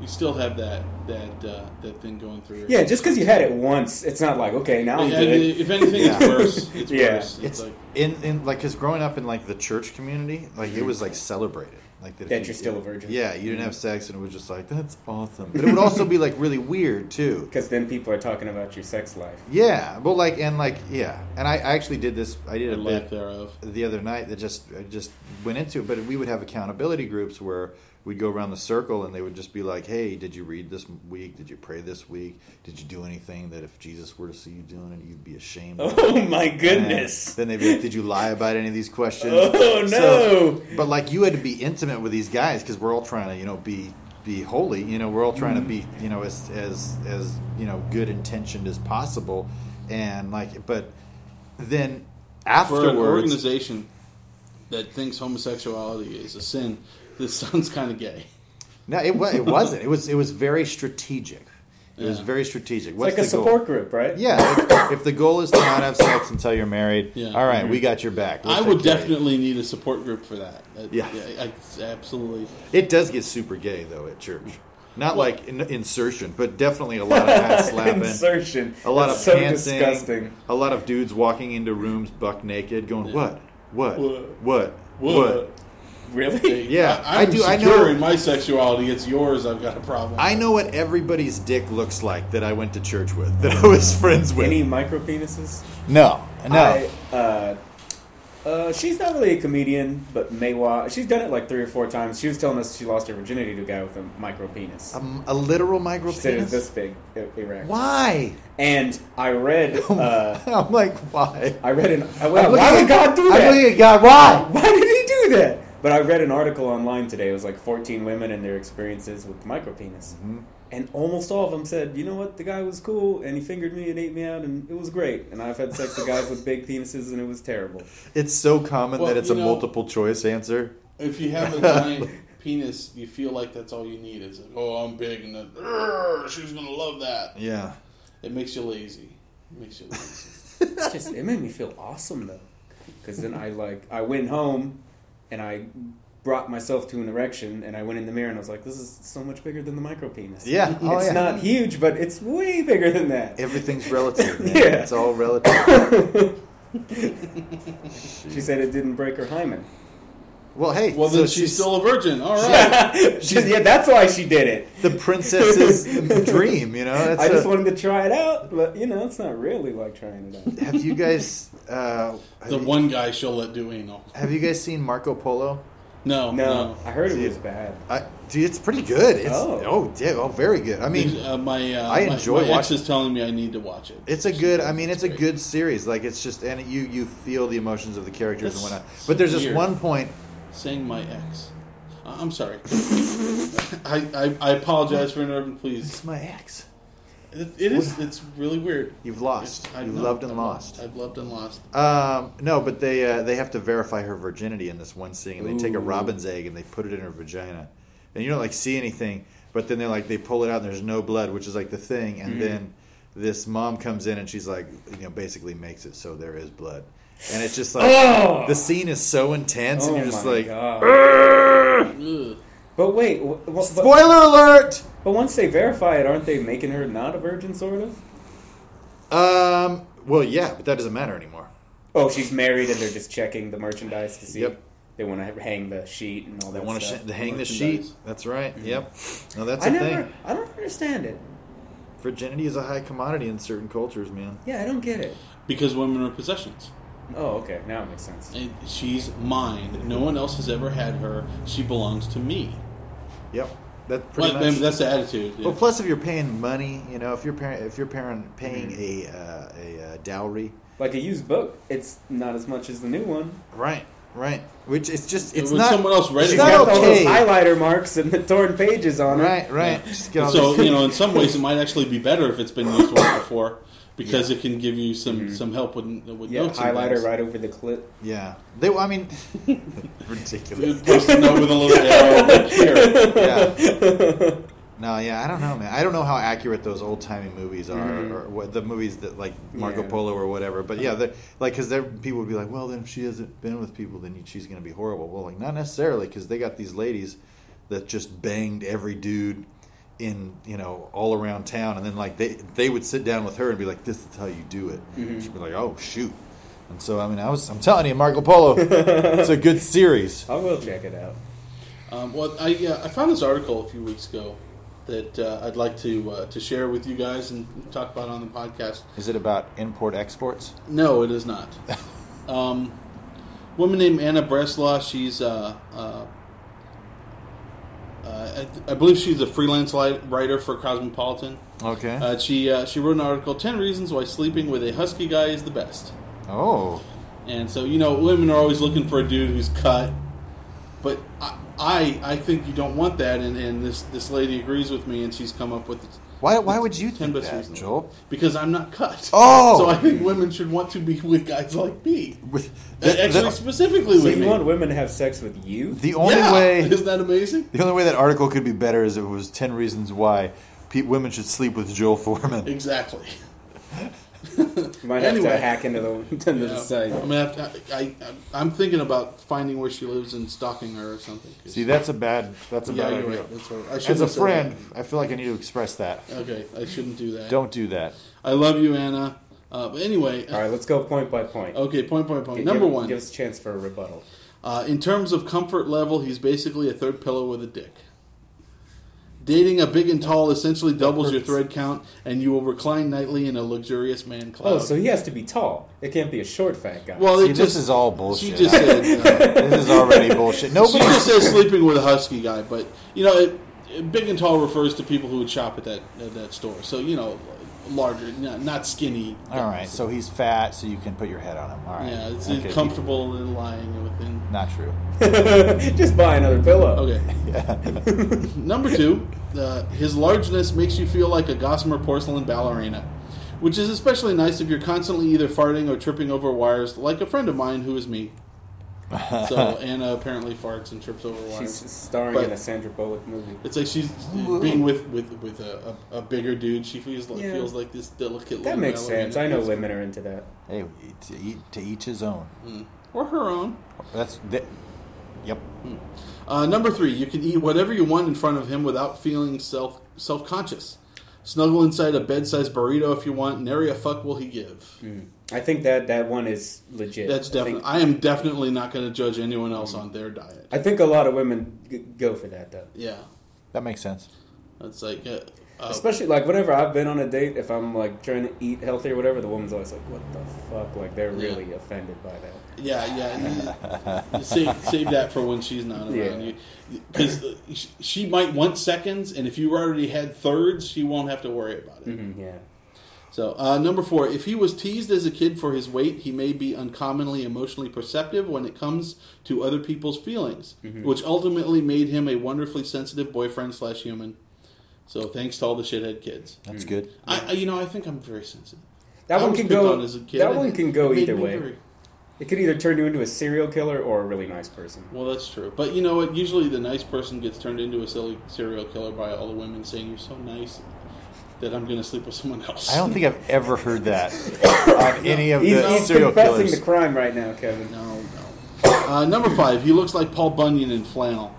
You still have that that uh, that thing going through. your- yeah, just because you had it once, it's not like okay, now I'm And good. if anything, it's worse. It's Yeah. worse. It's, It's like in in like because growing up in like the church community, like it was like celebrated, like if That you- you're still a virgin. Yeah, you didn't have sex, and it was just like that's awesome. But it would also be like really weird too. Because then people are talking about your sex life. Yeah, well, like and like yeah, and I, I actually did this. I did a lack bit thereof. the other night that just I just went into it, but we would have accountability groups where we'd go around the circle and they would just be like, "Hey, did you read this week? Did you pray this week? Did you do anything that if Jesus were to see you doing it, you'd be ashamed?" of?" Oh my And goodness! then they'd be like, "Did you lie about any of these questions?" Oh no! So- but like you had to be intimate with these guys because we're all trying to you know be be holy. You know, we're all trying to mm-hmm. be you know as as as you know good intentioned as possible, and like but then afterwards, For an organization that thinks homosexuality is a sin, this sounds kind of gay. No, it, it wasn't. It was it was very strategic. It was very strategic. It's What's like a the goal? support group, right? Yeah, if, if the goal is to not have sex until you're married, Yeah. all right, we mm-hmm. got your back. We'll I would care definitely need a support group for that. That- Yeah. I, I- absolutely. It does get super gay though at church. Not Well- like in, insertion, but definitely a lot of ass *laughs* slapping. Insertion. A lot That's of so pantsing, disgusting. a lot of dudes walking into rooms buck naked, going, Yeah. "What? What? What? What? What? What?" Really? Yeah, I, I I'm do- I know- in my sexuality. It's yours. I've got a problem. I know what everybody's dick looks like that I went to church with, that I was *laughs* friends with. Any micro penises? no, no. I, uh, uh, she's not really a comedian, but Maywa, she's done it like three or four times. She was telling us she lost her virginity to a guy with a micro penis. Um, a literal micro she said it was penis. this big, erect. Why? And I read, *laughs* uh, I'm like, why? I read an. I'm Well, looking why at- would God do I'm that? looking at God. Why? Why did he do that? But I read an article online today. It was like 14 women and their experiences with micro penis. Mm-hmm. And almost all of them said, you know what, the guy was cool and he fingered me and ate me out and it was great. And I've had sex with guys with big penises and it was terrible. It's so common Well, that it's a know- multiple choice answer. If you have a *laughs* giant penis, you feel like that's all you need. It's like, oh, I'm big, and then, "Urgh, she's gonna love that. Yeah. It makes you lazy. It makes you lazy. It's just, it made me feel awesome though. Because then I like, I went home and I brought myself to an erection and I went in the mirror and I was like, this is so much bigger than the micro penis. Yeah. *laughs* Oh, it's yeah. not huge, but it's way bigger than that. Everything's relative. *laughs* Man. Yeah. It's all relative. *laughs* She said it didn't break her hymen. Well, hey. Well, so then she's, still a virgin. All right. *laughs* She- yeah, that's why she did it. the princess's *laughs* dream. You know. That's I just a- wanted to try it out, but you know, it's not really like trying it out. have you guys? Uh, have, the you, one guy she'll let do anal. have you guys seen Marco Polo? No, No, no. I heard it was bad. I, dude, it's pretty good. It's, Oh. oh, yeah, oh, very good. I mean, uh, my uh, I my- enjoy my, ex is telling me I need to watch it. It's a good. I mean, it's a good series. Like it's just, and you you feel the emotions of the characters That's and whatnot. But there's this weird. one point. Saying my ex. I'm sorry. *laughs* I, I I apologize for interrupting. Please, It's my ex. it, it is. It's really weird. You've lost. It's- I You've know. loved and I've lost. I've loved and lost. Um, no, but they uh, they have to verify her virginity in this one scene. And they take a Ooh. robin's egg and they put it in her vagina, and you don't like see anything. But then they're like they pull it out and there's no blood, which is like the thing. And Mhm. then this mom comes in and she's like, you know, basically makes it so there is blood. And it's just like Oh! the scene is so intense, and Oh you're just my like, God. But wait, w- w- but, spoiler alert. but once they verify it, aren't they making her not a virgin, sort of? Um. Well, yeah, but that doesn't matter anymore. Oh, she's married, and they're just checking the merchandise to see. Yep. They want to hang the sheet and all They want stuff. to sh- hang the sheet. That's right. Yep. No, that's I a never. thing. I don't understand it. Virginity is a high commodity in certain cultures, man. Yeah, I don't get it. Because women are possessions. Oh, okay. Now it makes sense. And she's mine. No one else has ever had her. She belongs to me. Yep. That's pretty Well, much. that's the attitude. yeah. Well, plus if you're paying money, you know, if you're parent, if you're parent paying Mm-hmm. a uh, a uh, dowry, Like a used book, it's not as much as the new one. right, right, which it's just it's When not someone else read it's it, not got all those highlighter marks and the torn pages on it. Right, right. Just get all so you know, in some ways, it might actually be better if it's been used once before, because it can give you some some help with with Mm-hmm. Yeah, notes. highlighter right over the clip. yeah, they. I mean, *laughs* ridiculous. Post a note with a little arrow like here. Yeah. No, yeah, I don't know, man. I don't know how accurate those old timey movies are, Mhm. or what the movies that like Marco Yeah. Polo or whatever. But yeah, like because people would be like, well, then if she hasn't been with people, then she's going to be horrible. Well, like not necessarily, because they got these ladies that just banged every dude in you know all around town, and then like they they would sit down with her and be like, this is how you do it. Mhm. She'd be like, oh shoot. And so I mean, I was I'm telling you, Marco Polo, it's a good series. *laughs* I will check it out. Um, well, I uh, I found this article a few weeks ago that uh, I'd like to uh, to share with you guys and talk about on the podcast. Is it about import exports? No, it is not. *laughs* um, woman named Anna Breslaw. She's uh, uh, I, I believe she's a freelance li- writer for Cosmopolitan. Okay. Uh, she uh, she wrote an article: 10 reasons why sleeping with a husky guy is the best. oh. And so you know, women are always looking for a dude who's cut, but I I, I think you don't want that. And, and this this lady agrees with me, and she's come up with Why, why would you 10 think best that, reasons. Joel? because I'm not cut. *laughs* Oh! so I think women should want to be with guys like me. With, Uh, Actually, the, specifically So with you me. want women to have sex with you? the only yeah. way *laughs* isn't that amazing? the only way that article could be better is if it was ten reasons why pe- women should sleep with Joel Foreman. Exactly. *laughs* You *laughs* might have Anyway. to hack into the, *laughs* into the Yeah. site. I mean, I, I, I, am thinking about finding where she lives and stalking her or something. See, that's a bad that's a yeah, bad you're idea. right. That's right. I As a have said friend, I feel like I need to express that. that. Okay, I shouldn't do that. Don't do that. I love you, Anna. Uh, but anyway, All right, let's go point by point. okay. Point, point, point. Give- Number give- one. Give us a chance for a rebuttal. Uh, in terms of comfort level, he's basically a third pillow with a dick. Dating a big and tall essentially doubles your thread count, and you will recline nightly in a luxurious man cloud. Oh, so he has to be tall. It can't be a short, fat guy. well, See, it this is all bullshit. She just said *laughs* uh, this is already bullshit. Nobody she Nobody. just says *laughs* sleeping with a husky guy, but you know, it, it- big and tall refers to people who would shop at that at that store. So you know, larger, not, not skinny. all right, so he's fat, so you can put your head on him. All right. yeah, it's Okay. comfortable in lying within. Not true. *laughs* Just buy another pillow. Okay. Yeah. *laughs* Number two, uh, his largeness makes you feel like a gossamer porcelain ballerina, which is especially nice if you're constantly either farting or tripping over wires, like a friend of mine who is me. So Anna apparently farts and trips over wires. She's starring But- in a Sandra Bullock movie. it's like she's being with with with a, a, a bigger dude. She feels like Yeah. feels like this delicate. That makes sense. I know women are into that. Hey, to, eat, to each his own. Mm. or her own. That's that. Yep. Uh, number three, you can eat whatever you want in front of him without feeling self self conscious. Snuggle inside a bed sized burrito if you want. Nary a fuck will he give. I think that that one is legit. That's definitely. think, I am definitely not going to judge anyone else on their diet. I think a lot of women g- go for that though. Yeah, That makes sense. that's like. Uh, uh, Especially like whenever I've been on a date, if I'm like trying to eat healthy or whatever, the woman's always like, "What the fuck?" Like they're Yeah. really offended by that. yeah, yeah. you- *laughs* you save, save that for when she's not around Yeah. you, because she might want seconds, and if you already had thirds, she won't have to worry about it. hmm yeah. So, uh, number four, if he was teased as a kid for his weight, he may be uncommonly emotionally perceptive when it comes to other people's feelings, which ultimately made him a wonderfully sensitive boyfriend slash human. So, thanks to all the shithead kids. That's good. I, I, you know, I think I'm very sensitive. That I one can go. on as a kid. That one can go either way. very- It could either turn you into a serial killer or a really nice person. well, that's true. But you know what? Usually, the nice person gets turned into a silly serial killer by all the women saying you're so nice. That I'm going to sleep with someone else. I don't think I've ever heard that *coughs* of any of He's, the he's serial confessing killers. the crime right now, Kevin. No, no. Uh, number five, he looks like Paul Bunyan in flannel.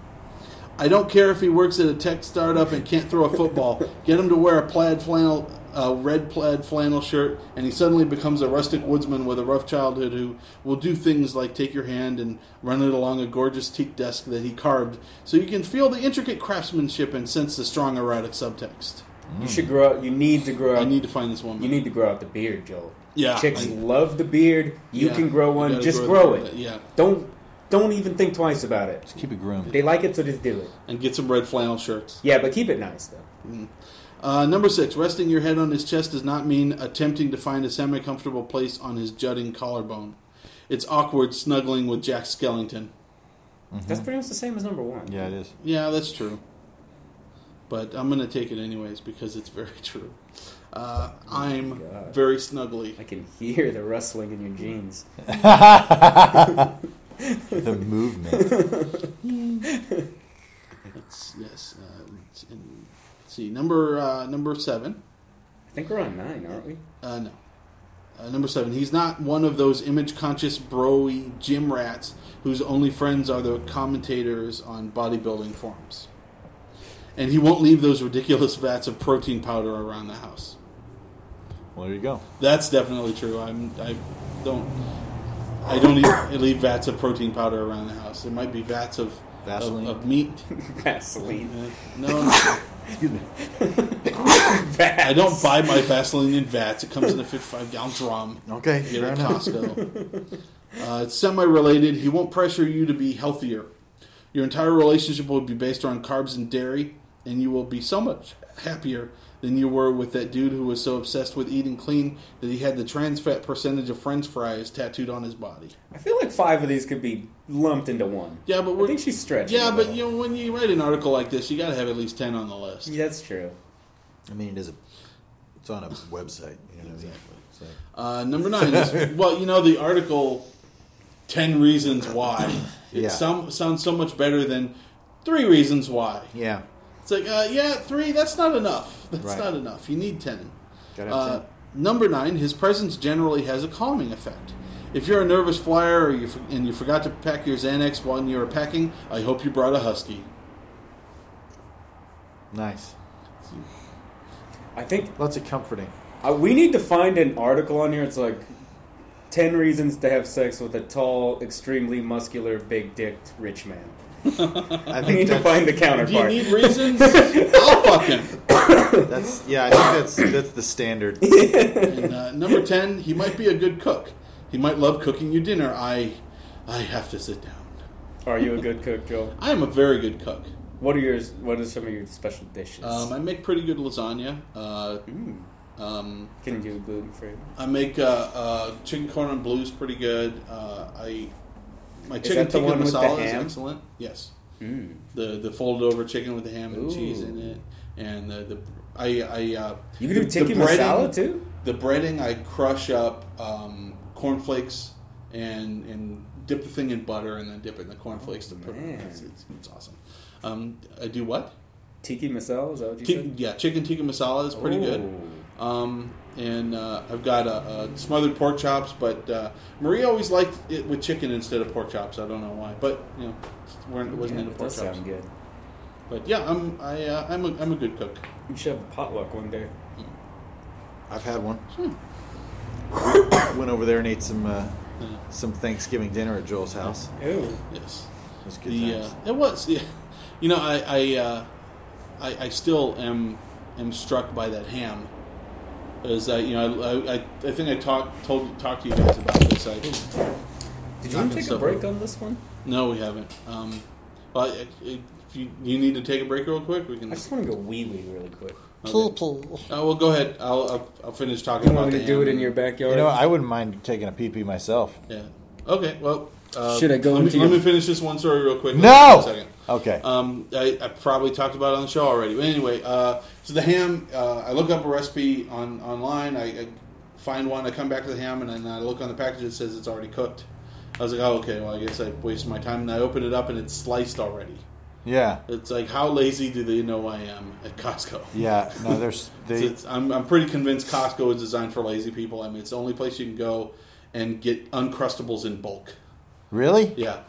I don't care if he works at a tech startup and can't throw a football. Get him to wear a plaid flannel, uh, red plaid flannel shirt, and he suddenly becomes a rustic woodsman with a rough childhood who will do things like take your hand and run it along a gorgeous teak desk that he carved, so you can feel the intricate craftsmanship and sense the strong erotic subtext. You should grow out. You need to grow out. I need to find this woman. you need to grow out the beard, Joel. Yeah, Chicks I- love the beard. You Yeah, can grow one. Just grow grow, the- it. yeah. Don't don't even think twice about it. Just keep it groomed. They like it, so just do it. and get some red flannel shirts. Yeah, but keep it nice though. Uh, number six, resting your head on his chest does not mean attempting to find a semi comfortable place on his jutting collarbone. It's awkward snuggling with Jack Skellington. That's pretty much the same as number one. Yeah, it is. Yeah, that's true. But I'm going to take it anyways because it's very *laughs* true. Uh, I'm God. very snuggly. I can hear the rustling in your jeans. *laughs* *laughs* The movement. It's, yes. Uh, it's in, let's see. Number, uh, number seven. I think we're on nine, aren't we? Uh, no. Uh, number seven. He's not one of those image conscious, broy gym rats whose only friends are the commentators on bodybuilding forums. And he won't leave those ridiculous *laughs* vats of protein powder around the house. Well, there you go. That's definitely true. I'm. I don't. I don't even leave vats of protein powder around the house. It might be vats of Vaseline? of, of meat. *laughs* Vaseline. Uh, no, no. Excuse me. I don't buy my Vaseline in vats. It comes in a 55 gallon drum. Okay, Get fair at enough. Costco. uh, it's semi-related. He won't pressure you to be healthier. Your entire relationship will be based around carbs and dairy, and you will be so much happier than you were with that dude who was so obsessed with eating clean that he had the trans fat percentage of French fries tattooed on his body. I feel like five of these could be lumped into one. Yeah, but I we're think she's stretching. yeah, but you know when you write an article like this, you got to have at least ten on the list. Yeah, that's true. I mean, it is a. It's on a website. You know what I mean? So, Uh, number nine is *laughs* well, you know the article, ten reasons why. It Yeah. some, sounds so much better than three reasons why. yeah. It's like, uh, yeah, three. That's not enough. *laughs* That's Right. not enough. You need ten. Uh, 10. number nine, his presence generally has a calming effect. If you're a nervous flyer or you, and you forgot to pack your Xanax while you were packing, I hope you brought a husky. Nice. I think Lots of comforting. uh, we need to find an article on here. It's like ten reasons to have sex with a tall, extremely muscular, big-dicked rich man. I I think need to find the counterpart. Do you need reasons? *laughs* I'll fuck him. that's yeah. I think that's that's the standard. *laughs* And uh, number ten, he might be a good cook. He might love cooking you dinner. I, I have to sit down. Are you a good cook, Joe? *laughs* I am a very good cook. What are yours? What are some of your special dishes? Um, I make pretty good lasagna. Uh, Mm. um, Can you do gluten free? I make uh, uh, chicken cordon bleu pretty good. Uh, I my chicken tikka one with the masala is excellent. Yes, Mm. the the folded over chicken with the ham and Ooh. cheese in it, and the, the I I uh, You can do tikka masala too. The breading I crush up um, cornflakes and and dip the thing in butter and then dip it in the cornflakes to put. man. It's, it's, it's awesome. Um, I do what? Tiki masala is that what you Ti- said? yeah, chicken tikka masala is pretty good. Oh. Um, and uh, I've got a, a smothered pork chops, but uh, Maria always liked it with chicken instead of pork chops. I don't know why, but you know, we're, it wasn't Yeah, into pork does chops. sound good. But yeah, I'm I uh, I'm a I'm a good cook. We should have a potluck one day. I've had one. Hmm. *coughs* Went over there and ate some uh, Yeah. some Thanksgiving dinner at Joel's house. Ooh. Yes, It was good the times. uh, it was. *laughs* Yeah. You know, I I, uh, I I still am am struck by that ham. Is that you know I, I, I think I talked told talked to you guys about this. I, Did you want to take a break on this one? no, we haven't. Um, well, I- if you, you need to take a break real quick, we can. I just want to go wee wee really quick. Okay. Uh, well, go ahead. I'll, I'll, I'll finish talking You about want me the to do it in your backyard? you know, I wouldn't mind taking a pee pee myself. Yeah. Okay. Well. Uh, Should I go let me, into let your- me finish this one story real quick. No! For a second. Okay. Um, I, I probably talked about it on the show already. But anyway, uh, so the ham, uh, I look up a recipe on online. I, I find one. I come back to the ham, and then I look on the package. It says it's already cooked. I was like, oh, okay. Well, I guess I wasted my time. And I open it up, and it's sliced already. Yeah, It's like how lazy do they know I am at Costco? yeah. No, *laughs* there's they. it's- I'm, I'm pretty convinced Costco is designed for lazy people. I mean, it's the only place you can go and get Uncrustables in bulk. Really? Yeah,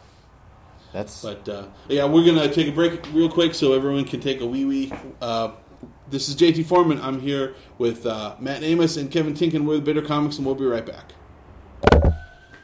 That's but uh, yeah, we're gonna take a break real quick so everyone can take a wee wee. Uh, this is JT Foreman. I'm here with uh, Matt Amos and Kevin Tienken. We're Bitter Comics, and we'll be right back.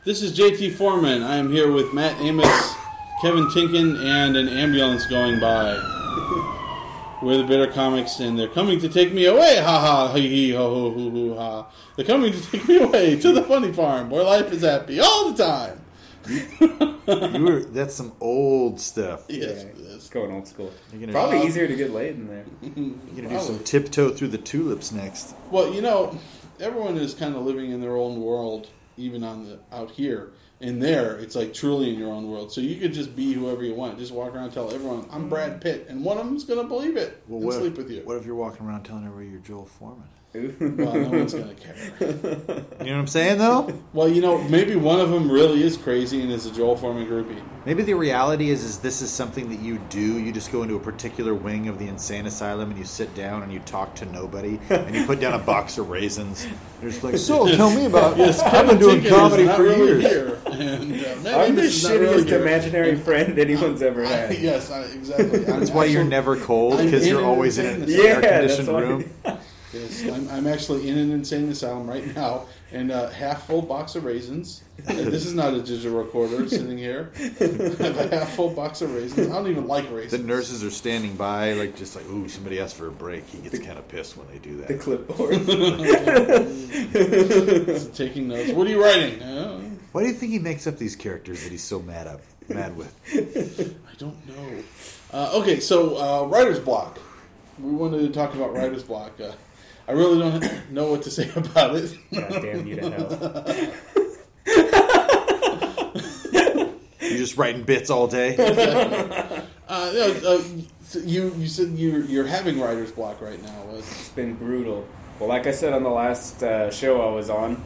This is JT Foreman. I am here with Matt Amos, Kevin Tienken, and an ambulance going by. *laughs* We're the Bitter Comics, and they're coming to take me away. Ha ha, hee ho ho, hoo hoo ha. They're coming to *laughs* take me away to the funny farm where life is happy all the time. You were, that's some old stuff. Yes, Yeah, it's going old school. You're gonna, Probably Um, easier to get laid in there. *laughs* you're gonna do some tiptoe through the tulips next. Well, you know, everyone is kind of living in their own world, even on the out here. In there, it's like truly in your own world. So you could just be whoever you want. Just walk around and tell everyone, "I'm Brad Pitt," and one of them's gonna believe it Well, and what sleep if, with you. What if you're walking around telling everyone you're Joel Foreman? Well, no one's gonna care. You know what I'm saying, though? Well, you know, maybe one of them really is crazy and is a Joel Foreman groupie. Maybe the reality is, is this is something that you do. You just go into a particular wing of the insane asylum and you sit down and you talk to nobody and you put down a box of raisins. You're just like, so tell me about. *laughs* Yes, I've been doing comedy for really years. Here. *laughs* And, uh, I'm the Amos is not shittiest really here. imaginary *laughs* friend anyone's ever I- had. yes, I, exactly. That's why you're never cold because you're always in an Yeah, air conditioned that's why- room. Yes, I'm, I'm actually in an insane asylum right now, and a half full box of raisins. And this is not a digital recorder sitting here. I have a half full box of raisins. I don't even like raisins. The nurses are standing by, like just like, ooh, somebody asked for a break. He gets kind of pissed when they do that. The clipboard. *laughs* taking notes. What are you writing? Uh, Why do you think he makes up these characters that he's so mad up, mad with? *laughs* I don't know. Uh, okay, so uh, writer's block. We wanted to talk about writer's block. Uh, I really don't *coughs* know what to say *laughs* about it. God damn you to hell. *laughs* You're just writing bits all day. *laughs* Uh, yeah, uh, so you you said you're you're having writer's block right now. Uh, It's been brutal. Well, like I said on the last uh, show I was on,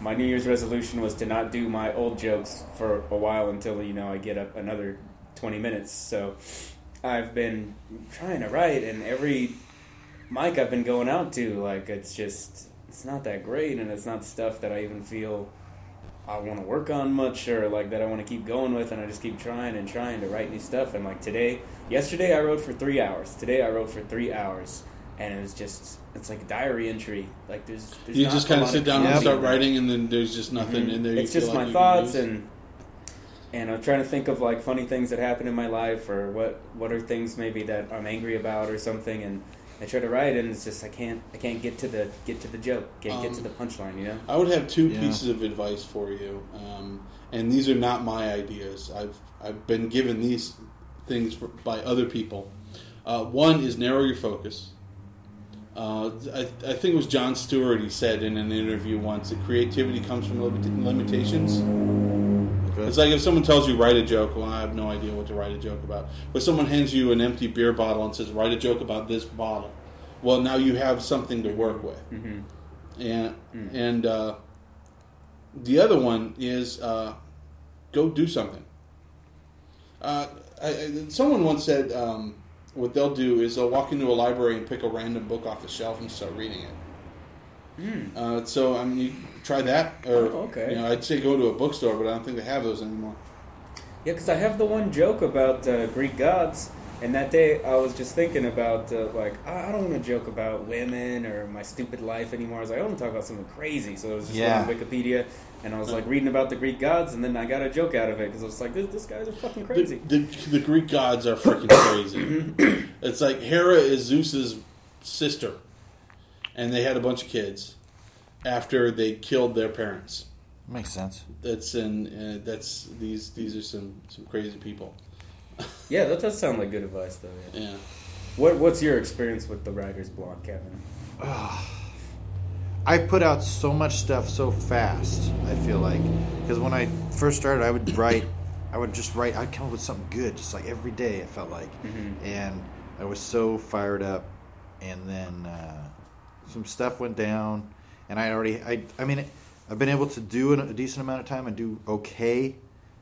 my New Year's resolution was to not do my old jokes for a while until you know I get up another twenty minutes. So I've been trying to write, and every mic I've been going out to, like it's just it's not that great, and it's not stuff that I even feel I want to work on much, or like that I want to keep going with, and I just keep trying and trying to write new stuff. And like today, yesterday I wrote for three hours. Today I wrote for three hours, and it was just it's like a diary entry. Like there's, there's you just kind of sit down and start writing, and then there's just nothing mm-hmm. in there. It's just like my thoughts and and I'm trying to think of like funny things that happen in my life or what what are things maybe that I'm angry about or something and I try to write and it's just I can't I can't get to the get to the joke can't get to Um, the punchline you know I would have two Yeah. pieces of advice for you, um, and these are not my ideas. I've I've been given these things for, by other people. Uh, one is narrow your focus. Uh, I, I think it was Jon Stewart. He said in an interview once that creativity comes from limit- limitations. It's like if someone tells you write a joke, well, I have no idea what to write a joke about. But someone hands you an empty beer bottle and says, write a joke about this bottle. Well, now you have something to work with. hmm And and uh, the other one is uh, go do something. Uh, I, I, someone once said um, what they'll do is they'll walk into a library and pick a random book off the shelf and start reading it. Uh, so I mean, you try that, or Oh, okay. you know, I'd say go to a bookstore, but I don't think they have those anymore. Yeah, because I have the one joke about uh, Greek gods, and that day I was just thinking about uh, like I I don't want to joke about women or my stupid life anymore. I was like, I want to talk about something crazy. So I was just Yeah. on Wikipedia, and I was like reading about the Greek gods, and then I got a joke out of it because I was like, this, this guy's are fucking crazy. The, the, the Greek gods are freaking crazy. *coughs* it's like Hera is Zeus's sister, and they had a bunch of kids after they killed their parents. Makes sense. That's in uh, that's these these are some some crazy people. *laughs* Yeah, that does sound like good advice, though. Yeah. Yeah. What What's your experience with the writer's block, Kevin? *sighs* I put out so much stuff so fast. I feel like because when I first started, I would write. *coughs* I would just write. I'd come up with something good, just like every day. It felt like, and I was so fired up. And then uh, some stuff went down, and I already. I. I mean, I've been able to do a decent amount of time and do okay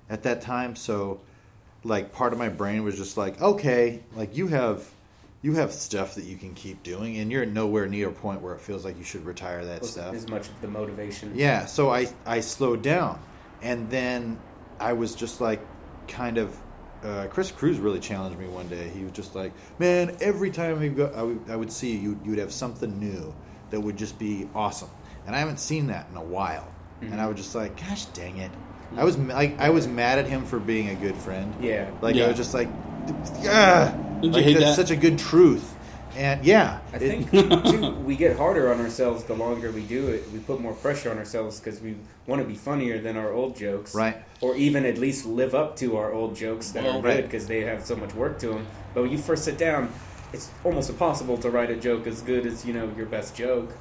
at that time. So like part of my brain was just like, okay, like you have you have stuff that you can keep doing, and you're nowhere near a point where it feels like you should retire that Wasn't stuff. as much the motivation. Yeah, so I I slowed down, and then I was just like, kind of. Uh, Chris Cruz really challenged me one day. He was just like, "Man, every time we go, I would, I would see you, you would have something new that would just be awesome." And I haven't seen that in a while. And I was just like, "Gosh, dang it!" I was like, I was mad at him for being a good friend. Yeah. Like I was just like, ah, like that's that? such a good truth. And yeah, I it- think *laughs* too, we get harder on ourselves the longer we do it. We put more pressure on ourselves because we want to be funnier than our old jokes, Right. Or even at least live up to our old jokes that Well, are right. good because they have so much work to them. But when you first sit down, it's almost impossible to write a joke as good as you know your best joke.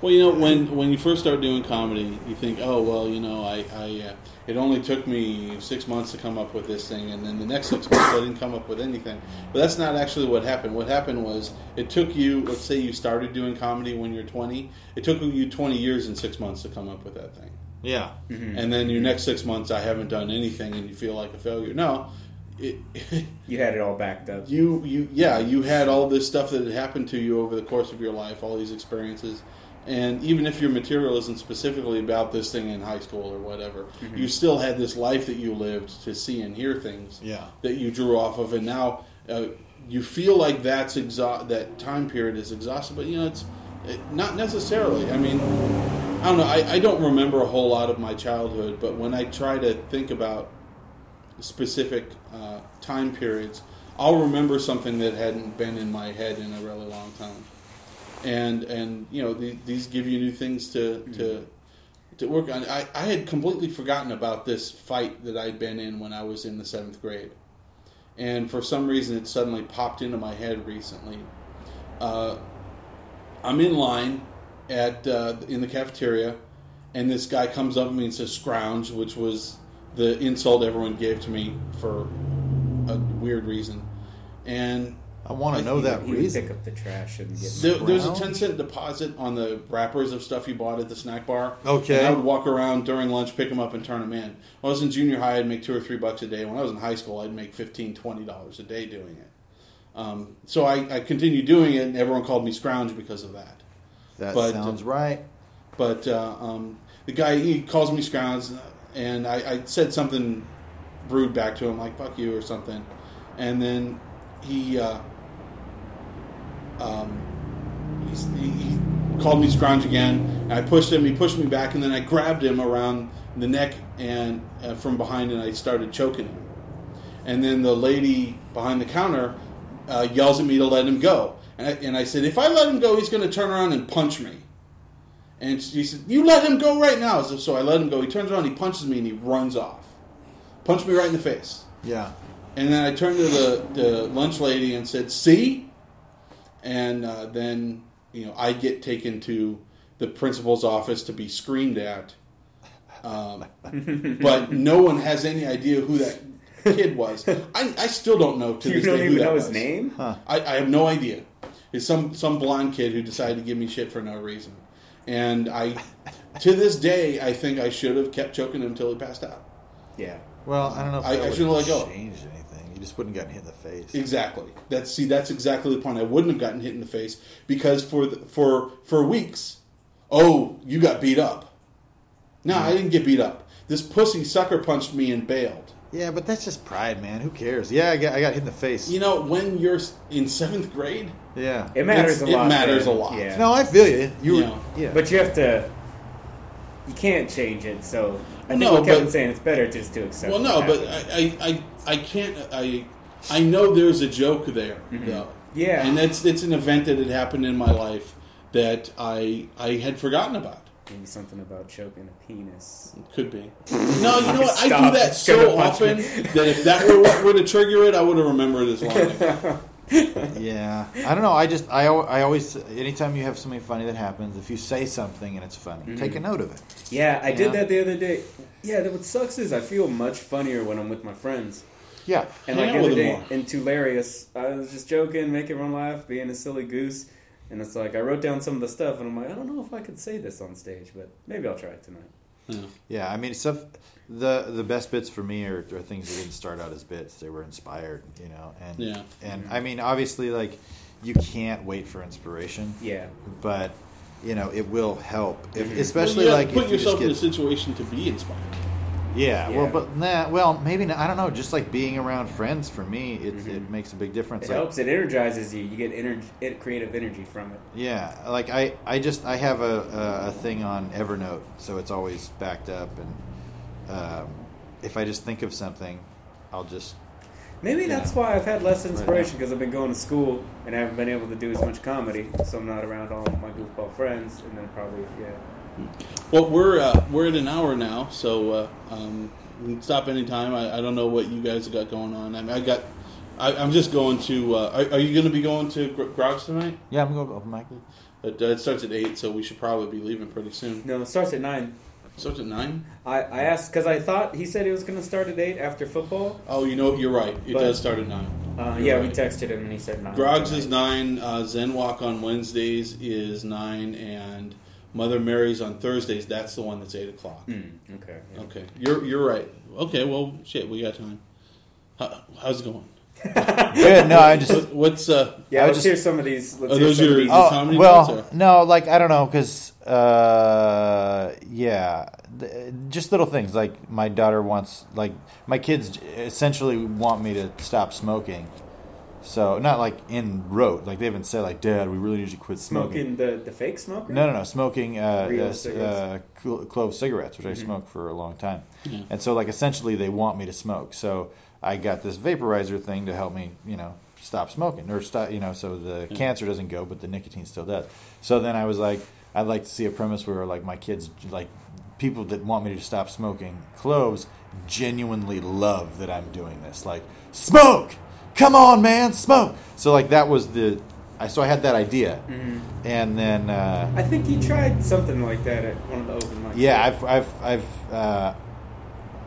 Well, you know, when when you first start doing comedy, you think, oh well, you know, I, I uh, it only took me six months to come up with this thing, and then the next six months I didn't come up with anything. But that's not actually what happened. What happened was it took you, let's say you started doing comedy when you're 20. It took you 20 years and six months to come up with that thing, yeah, and then your next six months I haven't done anything, and you feel like a failure. No. It, *laughs* You had it all backed up. you you yeah you had all this stuff that had happened to you over the course of your life all these experiences. And even if your material isn't specifically about this thing in high school or whatever you still had this life that you lived to see and hear things Yeah. that you drew off of. And now uh, you feel like that's exa- that time period is exhausted but you know it's it, not necessarily. I mean i don't know. I, I don't remember a whole lot of my childhood but when i try to think about specific uh, time periods, I'll remember something that hadn't been in my head in a really long time. And and you know the, these give you new things to to to work on. I, I had completely forgotten about this fight that I'd been in when I was in the seventh grade, and for some reason it suddenly popped into my head recently. Uh, I'm in line at uh, in the cafeteria, and this guy comes up to me and says "scrounge," which was the insult everyone gave to me for a weird reason. And I want to know think that He reason. pick up the trash and get. there, there's a 10 cent deposit on the wrappers of stuff you bought at the snack bar. Okay. And I would walk around during lunch, pick them up, and turn them in. When I was in junior high, I'd make two or three bucks a day. When I was in high school, I'd make $15, $20 a day doing it. Um, so I, I continued doing it, and everyone called me Scrounge because of that. That but- sounds right. But uh, um, the guy he calls me scrounge, and I, I said something rude back to him, like "fuck you" or something, and then he uh, um, he, he called me scrounge again. And I pushed him. He pushed me back, and then I grabbed him around the neck and uh, from behind, and I started choking him. And then the lady behind the counter uh, yells at me to let him go. And I, and I said, if I let him go, he's going to turn around and punch me. And she said, "You let him go right now." So, so I let him go. He turns around, he punches me, and he runs off. Punched me right in the face. Yeah. And then I turned to the, the lunch lady and said, "See?" And uh, then you know I get taken to the principal's office to be screamed at. Um, *laughs* but no one has any idea who that kid was. I, I still don't know to You this don't day even who that know his was. name. I, I have no idea. It's some some blonde kid who decided to give me shit for no reason, and I, to this day, I think I should have kept choking him until he passed out. Yeah. Well, I don't know if I- that I shouldn't let go. changed anything. You just wouldn't gotten hit in the face. Exactly. That's see. That's exactly the point. I wouldn't have gotten hit in the face because for the, for for weeks, oh, you got beat up. No, I mm. didn't get beat up. This pussy sucker punched me and bailed. Yeah, but that's just pride, man. Who cares? Yeah, I got, I got hit in the face. You know, when you're in seventh grade, yeah. It matters a lot. it matters man. a lot. Yeah. No, I feel you. You were, Yeah. yeah. But you have to. You can't change it, so I think No, what Kevin's but- saying it's better just to accept. well, what no, but. I, I, I, I can't. I, I know there's a joke there, mm-hmm. though. Yeah. and it's it's an event that had happened in my life that I I had forgotten about. Maybe something about choking a penis. Could be. *laughs* No, you know what? I do that so often *laughs* that if that were what were to trigger it, I would have remembered as long *laughs* yeah. I don't know. I just, I, al- I always, anytime you have something funny that happens, if you say something and it's funny, mm-hmm. take a note of it. Yeah, I Yeah. did that the other day. Yeah, what sucks is I feel much funnier when I'm with my friends. Yeah. And like the other day them more. in Tularius, I was just joking, making everyone laugh, being a silly goose. And it's like I wrote down some of the stuff, and I'm like, I don't know if I could say this on stage, but maybe I'll try it tonight. Yeah. Yeah, I mean, stuff. The the best bits for me are, are things that didn't start out as bits; they were inspired, you know. And Yeah. and I mean, obviously, like you can't wait for inspiration, Yeah. but you know, it will help, if, Mhm. especially Well, you like put if you just yourself in a situation to be inspired. Yeah, Yeah. well, but nah, well, maybe not, I don't know. Just like being around friends for me, it Mhm. it makes a big difference. It Like, helps. It energizes you. You get energy, creative energy from it. Yeah, like I, I just I have a, a, a thing on Evernote, so it's always backed up, and um, if I just think of something, I'll just Maybe that's why I've had less inspiration because I've been going to school and I haven't been able to do as much comedy, so I'm not around all my goofball friends, and then probably yeah. Well, we're uh, we're at an hour now, so uh, um, we can stop anytime. I, I don't know what you guys have got going on. I mean, I got. I, I'm just going to. Uh, are, are you going to be going to Gr- Grogs tonight? yeah, I'm going to open mic. It, uh, it starts at eight, so we should probably be leaving pretty soon. No, it starts at nine. It starts at nine. I, I asked because I thought he said it was going to start at eight after football. Oh, you know, you're right. It But- does start at nine. Uh, yeah, right. we texted him and he said nine. Grogs is nine. Uh, Zen Walk on Wednesdays is nine, and Mother Mary's on Thursdays. That's the one that's eight o'clock. Mm, okay. yeah. Okay, you're you're right. Okay, well, shit, we got time. How, how's it going? *laughs* Good. No, I just. What, what's uh? Yeah, I let's just- hear some of these. Let's Are those some your- these. Oh, Oh, well, no, like I don't know, because uh, yeah, th- just little things like my daughter wants, like my kids essentially want me to stop smoking. So not like in rote, like they haven't said like, Dad, we really need you to quit smoking. smoking the, the fake smoker. No, no, no. Smoking uh, Real uh, uh, cigarettes? clo- clove cigarettes, which I Mhm. smoked for a long time. Yeah. And so, like, essentially, they want me to smoke. So I got this vaporizer thing to help me, you know, stop smoking or stop, you know, so the Yeah. cancer doesn't go, but the nicotine still does. So then I was like, I'd like to see a premise where, like, my kids, like, people that want me to stop smoking cloves genuinely love that I'm doing this. Like, smoke! Come on, man, smoke! So, like, that was the. I, so I had that idea. Mhm. And then. Uh, I think he tried something like that at one of the open mics. yeah, I've, I've, I've, uh,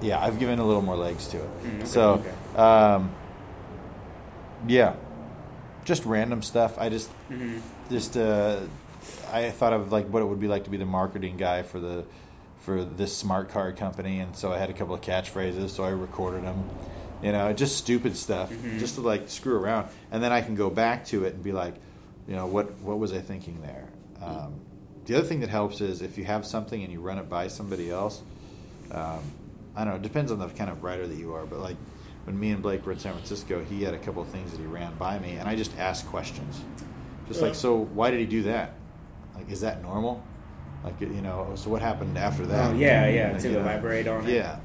yeah, I've given a little more legs to it. Mm, okay, so, okay. um, yeah, just random stuff. I just, Mhm. just, uh, I thought of like what it would be like to be the marketing guy for the, for this smart card company, and so I had a couple of catchphrases, so I recorded them. You know, just stupid stuff, Mhm. just to like screw around, and then I can go back to it and be like, you know, what what was I thinking there? Um, the other thing that helps is if you have something and you run it by somebody else. Um, I don't know. It depends on the kind of writer that you are, but like when me and Blake were in San Francisco, he had a couple of things that he ran by me, and I just asked questions, just like, so why did he do that? Like, is that normal? Like, you know, so what happened after that? Oh, yeah, yeah, Like, to you know, elaborate on it. Yeah.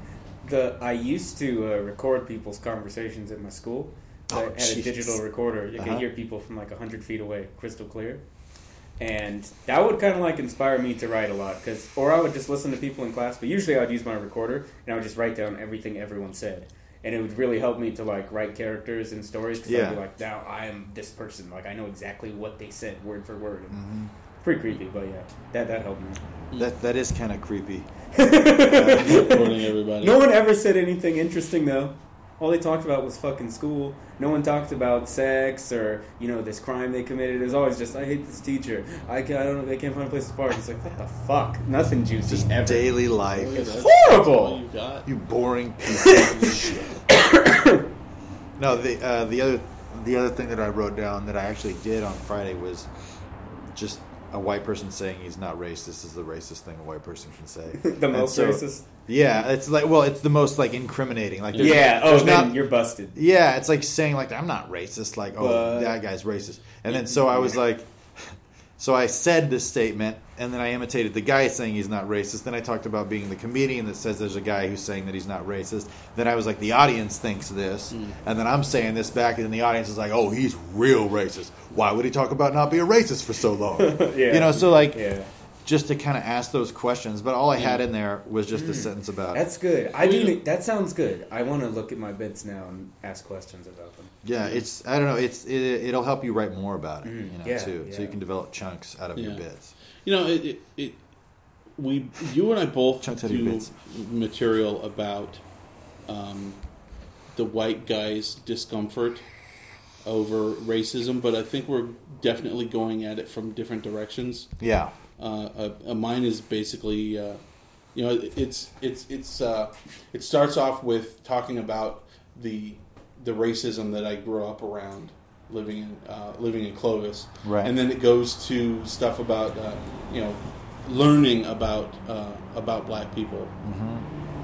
The I used to uh, record people's conversations at my school. I Oh, had a digital recorder. You Uh-huh. could hear people from like hundred feet away, crystal clear. And that would kind of like inspire me to write a lot, because or I would just listen to people in class. But usually I'd use my recorder and I would just write down everything everyone said, and it would really help me to like write characters and stories. Because Yeah. I'd be like, now I am this person. Like I know exactly what they said word for word. And hmm Pretty creepy, but yeah, that that helped me. That that is kind of creepy. Recording everybody. No one ever said anything interesting though. All they talked about was fucking school. No one talked about sex or you know this crime they committed. It was always just I hate this teacher. I can I don't know. They can't find a place to park. It's like what the fuck? Nothing juicy Just ever. daily Oh, life. yeah, Horrible! all you got. You boring piece of *coughs* shit. no, the uh, the other the other thing that I wrote down that I actually did on Friday was just a white person saying he's not racist is the racist thing a white person can say. *laughs* the And most so- racist. Yeah, it's like well, it's the most like incriminating. Like Yeah. Oh, then not- you're busted. yeah, it's like saying like I'm not racist. Like oh, But- that guy's racist. And then so I was like, so I said this statement, and then I imitated the guy saying he's not racist. Then I talked about being the comedian that says there's a guy who's saying that he's not racist. Then I was like, the audience thinks this, hmm. and then I'm saying this back, and then the audience is like, oh, he's real racist. Why would he talk about not being racist for so long? *laughs* Yeah. You know, so like Yeah. Just to kind of ask those questions. But all I had in there was just a sentence about That's good. I do. That sounds good. I want to look at my bits now and ask questions about them. Yeah, it's I don't know. It's it, it'll help you write more about it, Mhm. you know, Yeah, too. So you can develop chunks out of your bits. You know, it, it, it we you and I both Chunks out of your do material about um, the white guy's discomfort over racism, but I think we're definitely going at it from different directions. Yeah, Uh, uh, mine is basically, uh, You know, it- it's it's it's uh, it starts off with talking about the the racism that I grew up around, living in uh, living in Clovis, Right. and then it goes to stuff about uh, you know learning about uh, about black people,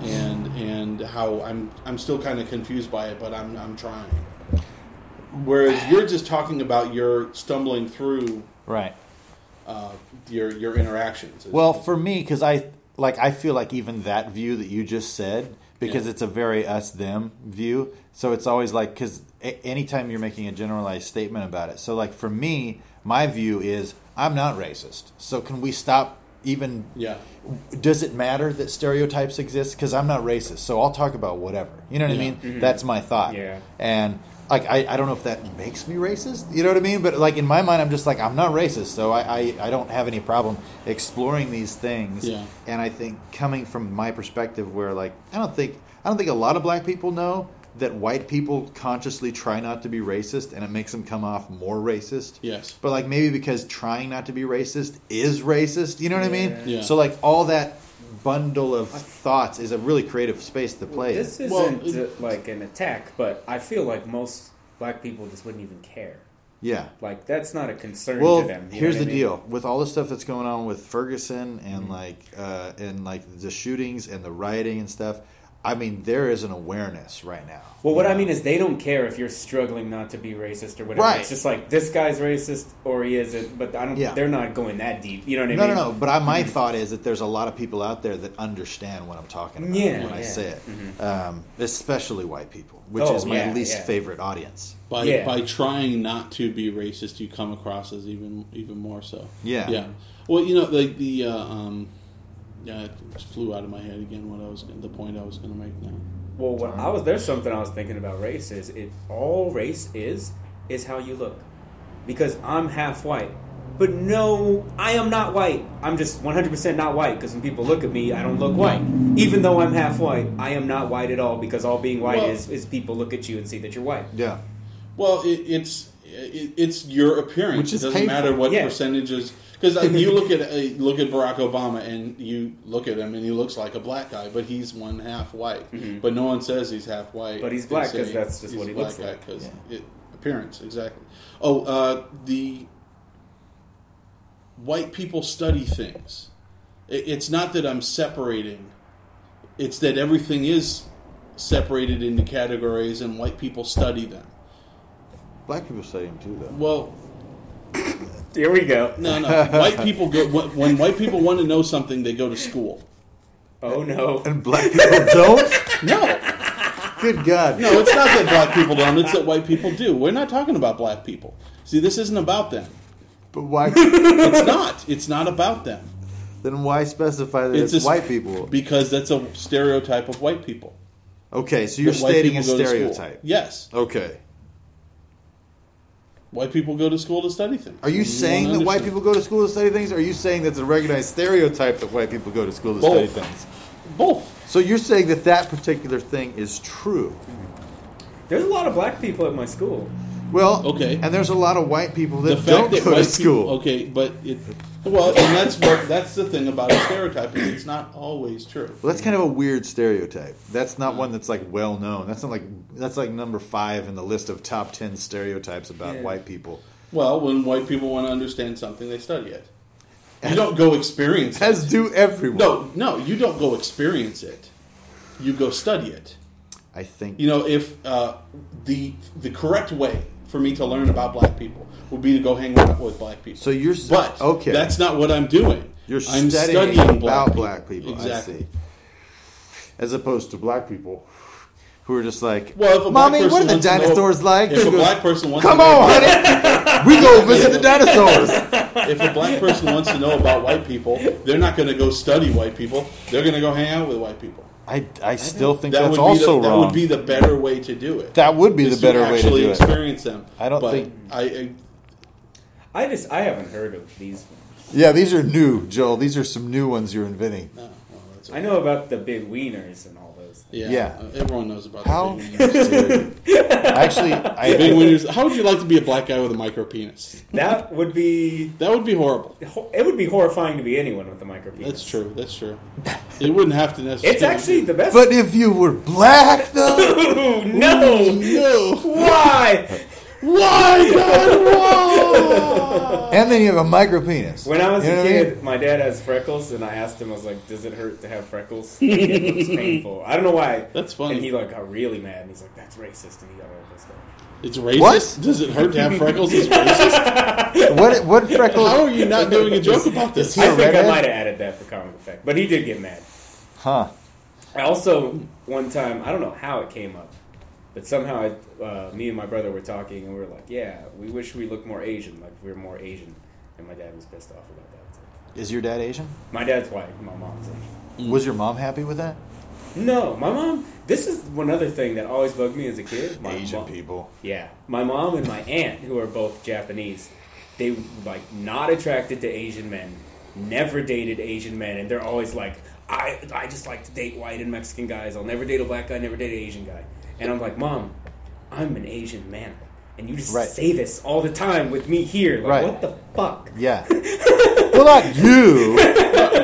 and and how I'm I'm still kind of confused by it, but I'm I'm trying. Whereas you're just talking about your stumbling through Right. Uh, your your interactions. Well, for me, because I like, I feel like even that view that you just said, because Yeah. it's a very us them view. So it's always like, because a- anytime you're making a generalized statement about it. So like for me, my view is I'm not racist. So can we stop even? yeah, Does it matter that stereotypes exist? Because I'm not racist, so I'll talk about whatever. You know what Yeah. I mean? That's my thought. Yeah. And like I, I don't know if that makes me racist. You know what I mean? But like in my mind, I'm just like I'm not racist, so I, I, I don't have any problem exploring these things. Yeah. And I think coming from my perspective, where like I don't think I don't think a lot of black people know that white people consciously try not to be racist, and it makes them come off more racist. yes, But like maybe because trying not to be racist is racist. You know what I mean? Yeah. So like all that bundle of thoughts is a really creative space to play. in. This isn't Well, uh, like an attack, but I feel like most black people just wouldn't even care. yeah. Like that's not a concern Well, to them. you here's the I mean? deal: with all the stuff that's going on with Ferguson and Mm-hmm. like uh, and like the shootings and the rioting and stuff, I mean, there is an awareness right now. Well, what You I mean is they don't care if you're struggling not to be racist or whatever. Right. It's just like this guy's racist or he isn't, but I don't. Yeah. They're not going that deep. You know what I no, mean? no, no. no. But I, my *laughs* thought is that there's a lot of people out there that understand what I'm talking about Yeah, when I say it, um, especially white people, which Oh, is my yeah, least yeah. favorite audience. by Yeah. by trying not to be racist, you come across as even even more so. Yeah. yeah. Well, you know, like the uh, um, yeah, it just flew out of my head again. What I was the point I was going to make now. Well, what I was there's something I was thinking about race is it all race is is how you look, because I'm half white. But no, I am not white. I'm just 100% not white because when people look at me, I don't look white. Even though I'm half white, I am not white at all because all being white Well- is, is people look at you and see that you're white. Yeah. Well, it, it's it, it's your appearance. Which is it doesn't painful. matter what Yeah. percentages. Because *laughs* you look at uh, look at Barack Obama and you look at him and he looks like a black guy, but he's one half white. But no one says he's half white. Mm-hmm. But he's black because that's just what he black looks guy like. 'cause Yeah. appearance exactly. Oh, uh, the white people study things. It, it's not that I'm separating. It's that everything is separated into categories and white people study them. Black people study them too, though. Well, Here we go. no, no. white people go when when white people want to know something, they go to school. Oh no. And black people don't. *laughs* No, Good God. no, it's not that black people don't. It's that white people do. We're not talking about black people. See, this isn't about them. But why? It's not. It's not about them. then why specify that it's, a s- white people? because that's a stereotype of white people. Okay, so you're stating a people go to school. stereotype. Yes, Okay. White people go to school to study things. Are you And saying wanna that white people go to school to study things? Or are you saying that's a recognized stereotype that white people go to school to study things? both? So you're saying that that particular thing is true? There's a lot of black people at my school. Well, Okay. and there's a lot of white people that don't that go to school. People, okay, but it well, and that's what that's the thing about a stereotype is it's not always true. Well, that's kind of a weird stereotype. That's not one that's like well known. That's not like that's like number five in the list of top ten stereotypes about Yeah. white people. Well, when white people want to understand something, they study it. You don't go experience it. As do everyone. No, no, you don't go experience it. You go study it. I think You know, if uh, the the correct way for me to learn about black people would be to go hang out with black people. so. You're but okay. that's not what I'm doing. You're I'm studying, studying about black black people. people. Exactly. I see. As opposed to black people who are just like, Well, if a black "Mommy, person what are the wants to know- dinosaurs like?" If a goes, black person wants Come to know on, honey, *laughs* we go visit the dinosaurs. *laughs* if a black person wants to know about white people, they're not going to go study white people. They're going to go hang out with white people. I, I still think That that's would be the, also that would be the better way to do it. That would be the better way to actually do it. experience them. I don't But think- I, I I just I haven't heard of these. Yeah, these are new, Joel. These are some new ones you're inventing. no, well, that's I know about the big wieners and all those. Things. Yeah, Yeah. uh, everyone knows about How? *laughs* the big wieners. Actually, I, big wieners. How would you like to be a black guy with a micro penis? That would be. That would be horrible. It would be horrifying to be anyone with a micro penis. That's true. That's true. It wouldn't have to necessarily. It's actually the best. but if you were black though, *laughs* Ooh, no. no. Why? *laughs* Why, God? Why? and then you have a micro penis. When I was You a what I mean? kid, my dad has freckles, and I asked him, I was like, "Does it hurt to have freckles?" it looks painful. I don't know why. That's funny. And he like got really mad, and he's like, "That's racist," and he got all pissed off. It's racist. What? Does it hurt to have freckles? It's racist. *laughs* What what freckles? How are you not doing a joke about this? Is he I a think I might have added that for comic effect, but he did get mad. Huh? I also one time I don't know how it came up, but somehow I, uh, me and my brother were talking, and we were like, "Yeah, we wish we looked more Asian, like we were more Asian," and my dad was pissed off about that. So. Is your dad Asian? My dad's white, my mom's Asian. Was your mom happy with that? No, my mom. This is one other thing that always bugged me as a kid. My Asian mom- people. Yeah, my mom and my aunt, who are both Japanese, they like not attracted to Asian men, never dated Asian men, and they're always like, I I just like to date white and Mexican guys. I'll never date a black guy, never date an Asian guy. And I'm like, Mom, I'm an Asian man, and you just Right. say this all the time with me here. Like, Right. what the fuck? Yeah. *laughs* well, not you.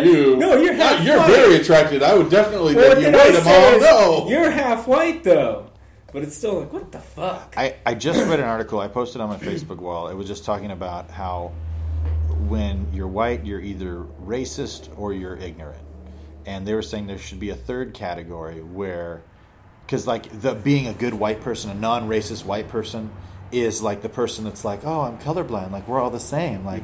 you. No, you're Yeah, half you're white. very attracted. I would definitely What let you did I wait a say? mom. No. You're half white though, but it's still like, what the fuck? I, I just read an article I posted on my Facebook wall. It was just talking about how when you're white, you're either racist or you're ignorant. And they were saying there should be a third category where, because like the being a good white person, a non-racist white person, is like the person that's like, oh, I'm colorblind. Like we're all the same. Like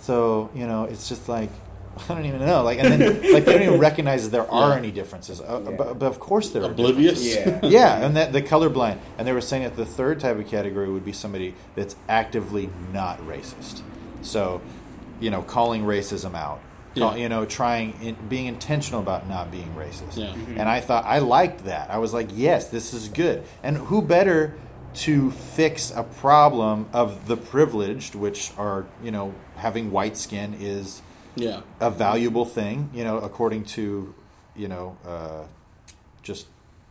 so, you know, it's just like *laughs* I don't even know. Like and then like they don't even recognize that there *laughs* are Yeah. any differences. Uh, Yeah. but, but of course there are Oblivious. Yeah. *laughs* yeah, and that the colorblind, and they were saying that the third type of category would be somebody that's actively not racist. So, you know, calling racism out, Call- Yeah. you know, trying, in, being intentional about not being racist. Yeah. Mhm. And I thought I liked that. I was like, yes, this is good. And who better to fix a problem of the privileged, which are, you know, having white skin is Yeah. a valuable thing, you know, according to, you know, uh, just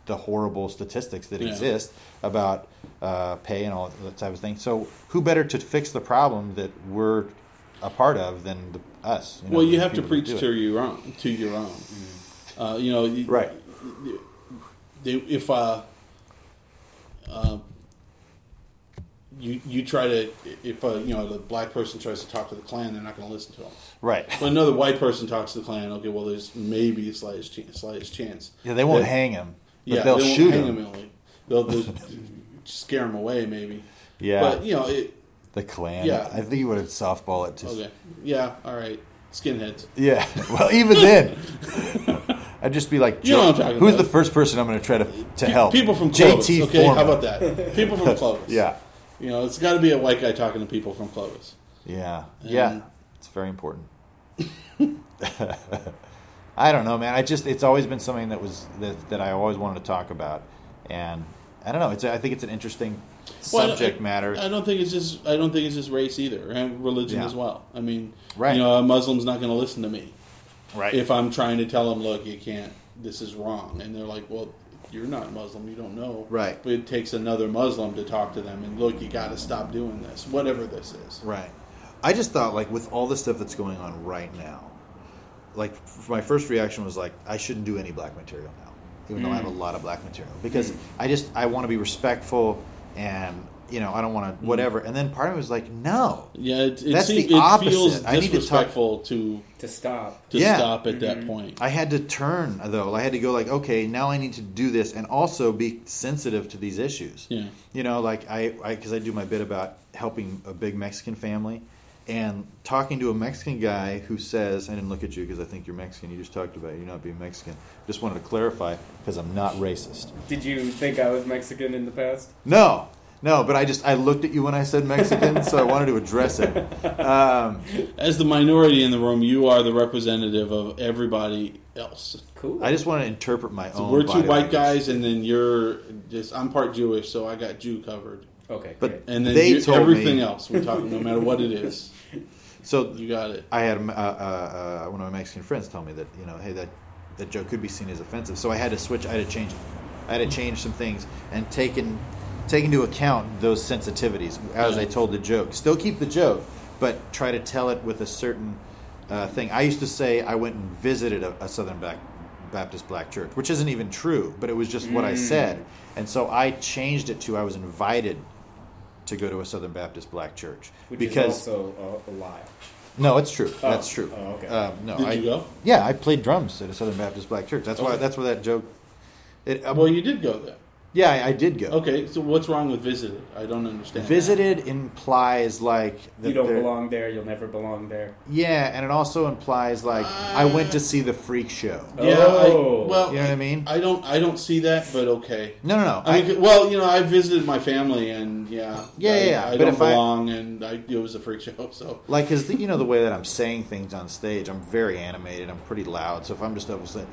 the horrible statistics that Yeah. exist about uh, pay and all that type of thing. So, who better to fix the problem that we're a part of than the, us? know, Well, you have to preach to your own. To your own. Uh, you know. you- Right. they, if uh, uh, you you try to if uh, you know the black person tries to talk to the Klan, they're not going to listen to him. Right. But another white person talks to the Klan, okay, well, there's maybe a slightest chance. Slightest chance. Yeah, they won't That- hang him, but Yeah, they'll they won't shoot hang him. him. They'll, they'll *laughs* scare him away, maybe. Yeah, But you know, it, the Klan. Yeah. I think you would have softball it. To, okay, yeah, all right, skinheads. Yeah. *laughs* Well, even then, *laughs* I'd just be like, You know what I'm Joe, talking who's about. the first person I'm going to try to to Pe- help? People from Clovis. JT okay, Foreman. how about that? People from *laughs* Clovis. Yeah. You know, it's got to be a white guy talking to people from Clovis. Yeah, yeah, it's very important. I don't know, man. I just it's always been something that was that, that I always wanted to talk about, and I don't know. It's I think it's an interesting Well, I- subject I, matter. I don't think it's just. I don't think it's just race either, and religion Yeah. as well. I mean, Right. You know, a Muslim's not going to listen to me right. if I'm trying to tell them, look, you can't. This is wrong, and they're like, well, you're not Muslim. You don't know. Right. But it takes another Muslim to talk to them and look. You got to stop doing this, whatever this is. Right. I just thought, like, with all the stuff that's going on right now, like, f- my first reaction was like, I shouldn't do any black material now, even though I have a mm. lot of black material because mm. I just I want to be respectful and you know I don't want to hmm. whatever. And then part of me was like, no, Yeah, it, it, That's seem- the it opposite. feels I need to talk- disrespectful to To stop. to Yeah. stop at that mm-hmm. point. I had to turn though. I had to go like, okay, now I need to do this and also be sensitive to these issues. Yeah. You know, like I, because I, do my bit about helping a big Mexican family, and talking to a Mexican guy who says, I didn't look at you because I think you're Mexican. You just talked about you not being Mexican. Just wanted to clarify because I'm not racist. Did you think I was Mexican in the past? No. No, but I just I looked at you when I said Mexican, so I wanted to address it. Um, As the minority in the room, you are the representative of everybody else. Cool. I just want to interpret my So own. we're two body white language. guys, and then you're just. I'm part Jewish, so I got Jew covered. okay. But- great. And then They you, told everything me- else we're talking, no matter what it is, So you got it. I had uh, uh, uh, one of my Mexican friends tell me that you know, hey, that that joke could be seen as offensive. So I had to switch. I had to change. I had to change some things and taken take into account those sensitivities as I told the joke. Still keep the joke, but try to tell it with a certain uh, thing. I used to say I went and visited a, a Southern Bac- Baptist black church, which isn't even true, but it was just what I Mm. said, and so I changed it to I was invited to go to a Southern Baptist black church Which because is also a, a lie. no, it's true. Oh. That's true. Oh, okay. Um, no, Did I, you go? Yeah, I played drums at a Southern Baptist black church. That's why. That's where that joke. It, uh, Well, you did go there. Yeah, I, I did go. Okay, so what's wrong with visited? I don't understand. that. Visited implies like that You don't they're- belong there. You'll never belong there. Yeah, and it also implies like I went to see the freak show. Yeah. Oh. I, well, You know what I mean? I don't. I don't see that, but okay. No, no, no. I mean, well, you know, I visited my family, and yeah, Yeah, I, yeah, yeah. I But don't if I- belong, and I, it was a freak show. *laughs* So like because the, you know the way that I'm saying things on stage, I'm very animated. I'm pretty loud. So if I'm just up and saying,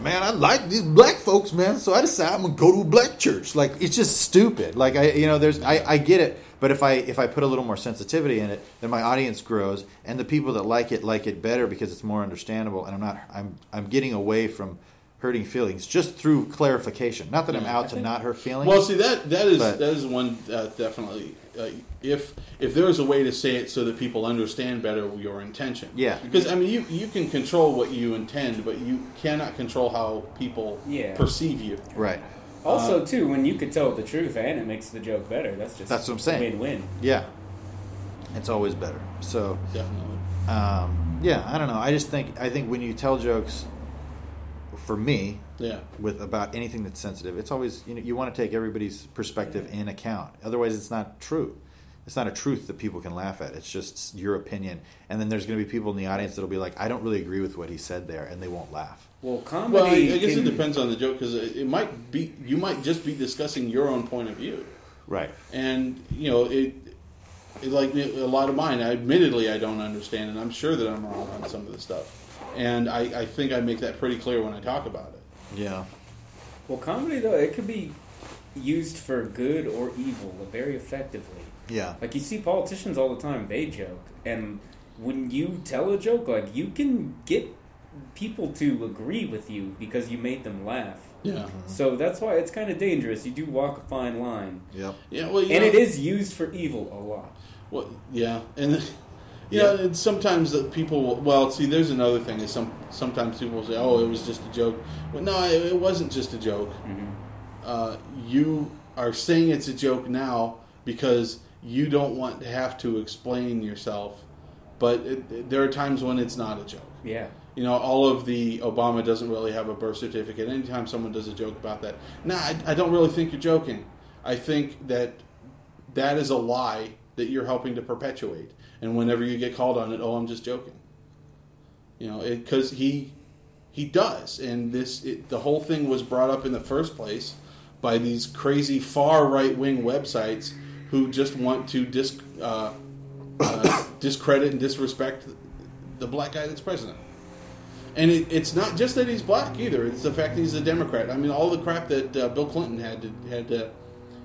"Man, I like these black folks, man," so I decide I'm gonna go to a black church. Like it's just stupid. Like I, you know, there's I, I get it, but if I if I put a little more sensitivity in it, then my audience grows, and the people that like it like it better because it's more understandable. And I'm not I'm I'm getting away from hurting feelings just through clarification. Not that I'm Yeah. out to not hurt feelings. Well, see that that is But- that is one uh, definitely. Uh, if if there is a way to say it so that people understand better your intention, Yeah. Because I mean, you you can control what you intend, but you cannot control how people Yeah. Uh, perceive you. right. Also, too, when you could tell the truth and it makes the joke better, that's just That's what I'm saying. Win-win. Yeah. It's always better. So. Definitely. um, yeah, I don't know. I just think I think when you tell jokes, for me, Yeah. with about anything that's sensitive, it's always you know you want to take everybody's perspective in account. Otherwise, it's not true. It's not a truth that people can laugh at. It's just your opinion, and then there's going to be people in the audience that'll be like, "I don't really agree with what he said there," and they won't laugh. Well, comedy. Well, I, I guess it depends on the joke because it, it might be you might just be discussing your own point of view. Right. and you know it, it like a lot of mine admittedly i don't understand and i'm sure that i'm wrong on some of the stuff and I, I think i make that pretty clear when i talk about it Yeah. Well, comedy though it could be used for good or evil very effectively. Yeah. Like you see politicians all the time, they joke, and when you tell a joke, like you can get people to agree with you because you made them laugh. yeah mm-hmm. So that's why it's kind of dangerous. You do walk a fine line, Yep. yeah well you and know, it is used for evil a lot. well, yeah and yeah, and sometimes the people will, well see there's another thing is some sometimes people will say oh it was just a joke well no it, it wasn't just a joke uh, you are saying it's a joke now because you don't want to have to explain yourself but it, there are times when it's not a joke Yeah. you know, all of the Obama doesn't really have a birth certificate. Anytime someone does a joke about that, nah, I, I don't really think you're joking. I think that that is a lie that you're helping to perpetuate. And whenever you get called on it, oh, I'm just joking. You know, because he he does, and this it, the whole thing was brought up in the first place by these crazy far right wing websites who just want to uh, uh, *coughs* discredit and disrespect the black guy that's president. And it, it's not just that he's black either; it's the fact that he's a Democrat. I mean, all the crap that uh, Bill Clinton had to had to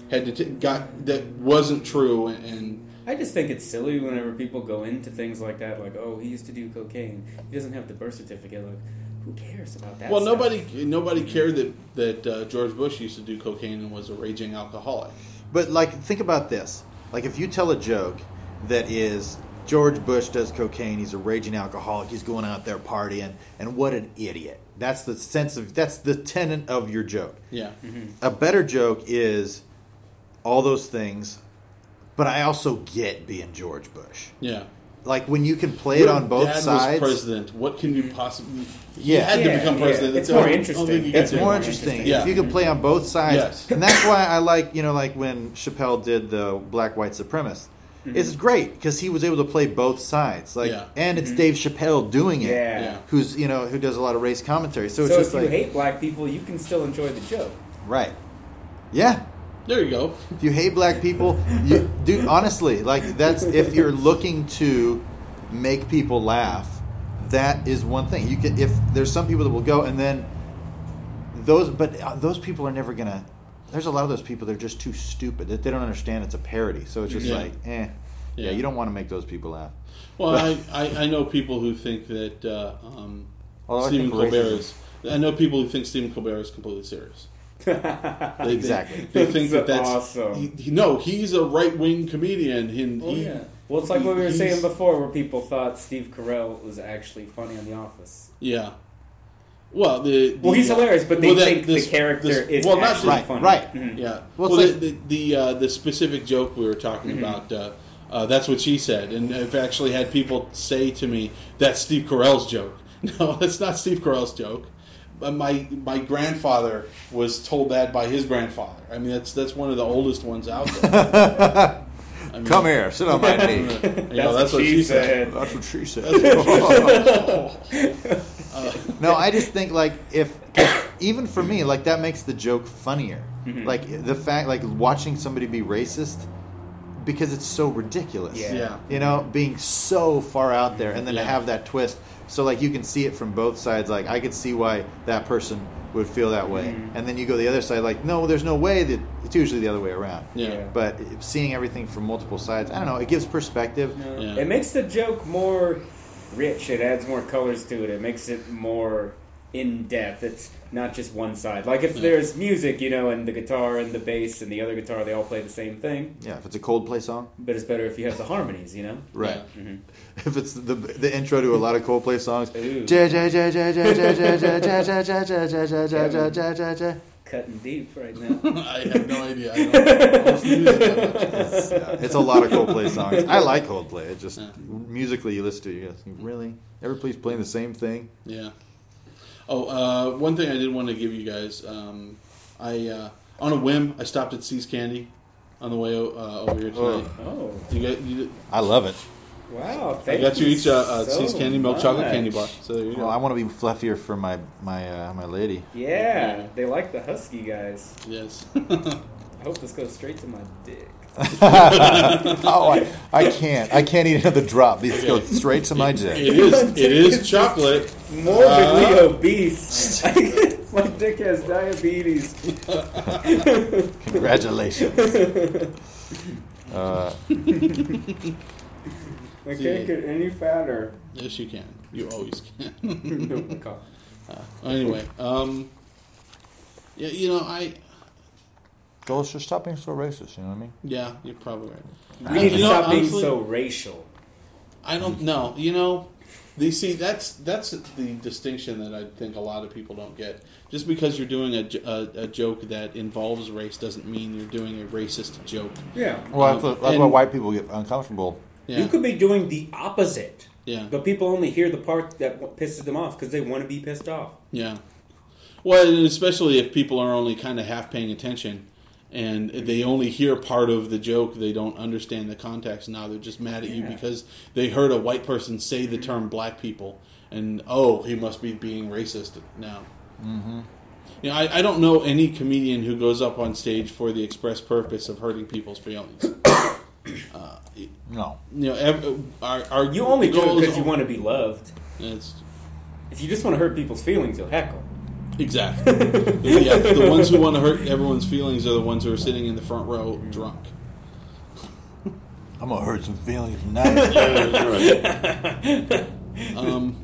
had to t- got that wasn't true, and, and I just think it's silly whenever people go into things like that, like, oh, he used to do cocaine. He doesn't have the birth certificate. Like, who cares about that? well, stuff? nobody nobody cared that that uh, George Bush used to do cocaine and was a raging alcoholic. But like, think about this. Like, if you tell a joke that is George Bush does cocaine, he's a raging alcoholic, he's going out there partying, and what an idiot. That's the sense of that's the tenet of your joke. Yeah, A better joke is all those things, but I also get being George Bush. yeah. Like when you can play it on both Dad sides. Was president. What can you possibly? He Yeah. had to Yeah, become yeah. president. It's more interesting. only thing you could It's more more interesting interesting. if you could play on both sides, Yes. and that's why I like you know like when Chappelle did the black white supremacist. Mm-hmm. It's great because he was able to play both sides, like, Yeah. and it's mm-hmm. Dave Chappelle doing it, Yeah. Yeah. who's you know who does a lot of race commentary. So, So, it's just if you like hate black people, you can still enjoy the joke. right, yeah. There you go. If you hate black people, you, dude, honestly, like that's if you're looking to make people laugh, that is one thing. You can if there's some people that will go and then those, but uh, those people are never gonna. There's a lot of those people that are just too stupid that they don't understand it's a parody. So it's just Yeah. like, eh, yeah. Yeah. you don't want to make those people laugh. Well, I, I, I know people who think that uh, um, Stephen Colbert is. I know people who think Stephen Colbert is completely serious. *laughs* They- Exactly. They, they think that That's that's awesome. He, he- no, he's a right wing comedian. He, Oh he- yeah. Well, it's like what we were saying before, where people thought Steve Carell was actually funny on The Office. yeah. Well, the, the Well, he's hilarious, but they well, that- think this- the character this- is well, actually Right, funny. right. Mhm. Yeah. Well, Well, it's the, the the, uh, the specific joke we were talking Mm-hmm. about. Uh, uh, that's what she said, and I've actually had people say to me that's Steve Carell's joke. *laughs* No, that's not Steve Carell's joke. But my my grandfather was told that by his grandfather. I mean, that's that's one of the oldest ones out there. *laughs* I mean, Come here, sit on my knee. *laughs* You know, that's, what, she said. That's what she said. *laughs* no, I just think like if even for me, like that makes the joke funnier. Mm-hmm. Like the fact, like watching somebody be racist because it's so ridiculous. Yeah. Yeah. You know, being so far out there, and then Yeah. to have that twist. So like you can see it from both sides. Like I could see why that person would feel that way, Mm-hmm. and then you go the other side. Like no, there's no way that it's usually the other way around. Yeah. Yeah. But seeing everything from multiple sides, I don't know. It gives perspective. Yeah. It makes the joke more rich. It adds more colors to it. It makes it more in depth. It's not just one side. Like if there's music, you know, and the guitar and the bass and the other guitar, they all play the same thing. Yeah, if it's a Coldplay song. But it's better if you have the harmonies, you know. Right. Mm-hmm. If it's the the intro to a lot of Coldplay songs. Ooh. Cutting deep right now. I have no idea. It's, a lot of Coldplay songs. I like Coldplay. It just yeah. musically you listen to it, you think, really? Everybody's playing the same thing. Yeah. Oh, uh, one thing I did want to give you guys. Um, I uh, on a whim, I stopped at See's Candy on the way uh, over here tonight. Oh, You got, you, I love it. wow! thank I got you each uh, uh, so See's Candy milk chocolate candy bar. So there you go. Well, I want to be fluffier for my my uh, my lady. Yeah, they like the husky guys. yes. *laughs* I hope this goes straight to my dick. *laughs* oh, I, I can't. I can't eat another drop. These go straight to my dick. is. It is *laughs* chocolate. Morbidly Uh, obese. *laughs* my dick has diabetes. Congratulations. Uh, I can't get any fatter. Yes, you can. You always can. No, God. anyway, um, yeah, you know, I Joel, just stop being so racist. You know what I mean? yeah, you're probably right. We need to You know, stop being so racial. I don't know. You know, they see that's that's the distinction that I think a lot of people don't get. Just because you're doing a a joke that involves race doesn't mean you're doing a racist joke. Yeah. Well, that's, what, that's why white people get uncomfortable. Yeah, You could be doing the opposite. yeah, But people only hear the part that pisses them off because they want to be pissed off. yeah. Well, and especially if people are only kind of half paying attention. And they only hear part of the joke; they don't understand the context. Now they're just mad at you Yeah. because they heard a white person say the term "black people," and oh, he must be being racist now. Mm-hmm. You know, I, I don't know any comedian who goes up on stage for the express purpose of hurting people's feelings. *coughs* uh, you know, ev- our, our You only do it because you want to be loved. It's, If you just want to hurt people's feelings, you'll heckle. Exactly. yeah, the ones who want to hurt everyone's feelings are the ones who are sitting in the front row drunk. I'm gonna hurt some feelings tonight. *laughs* Um,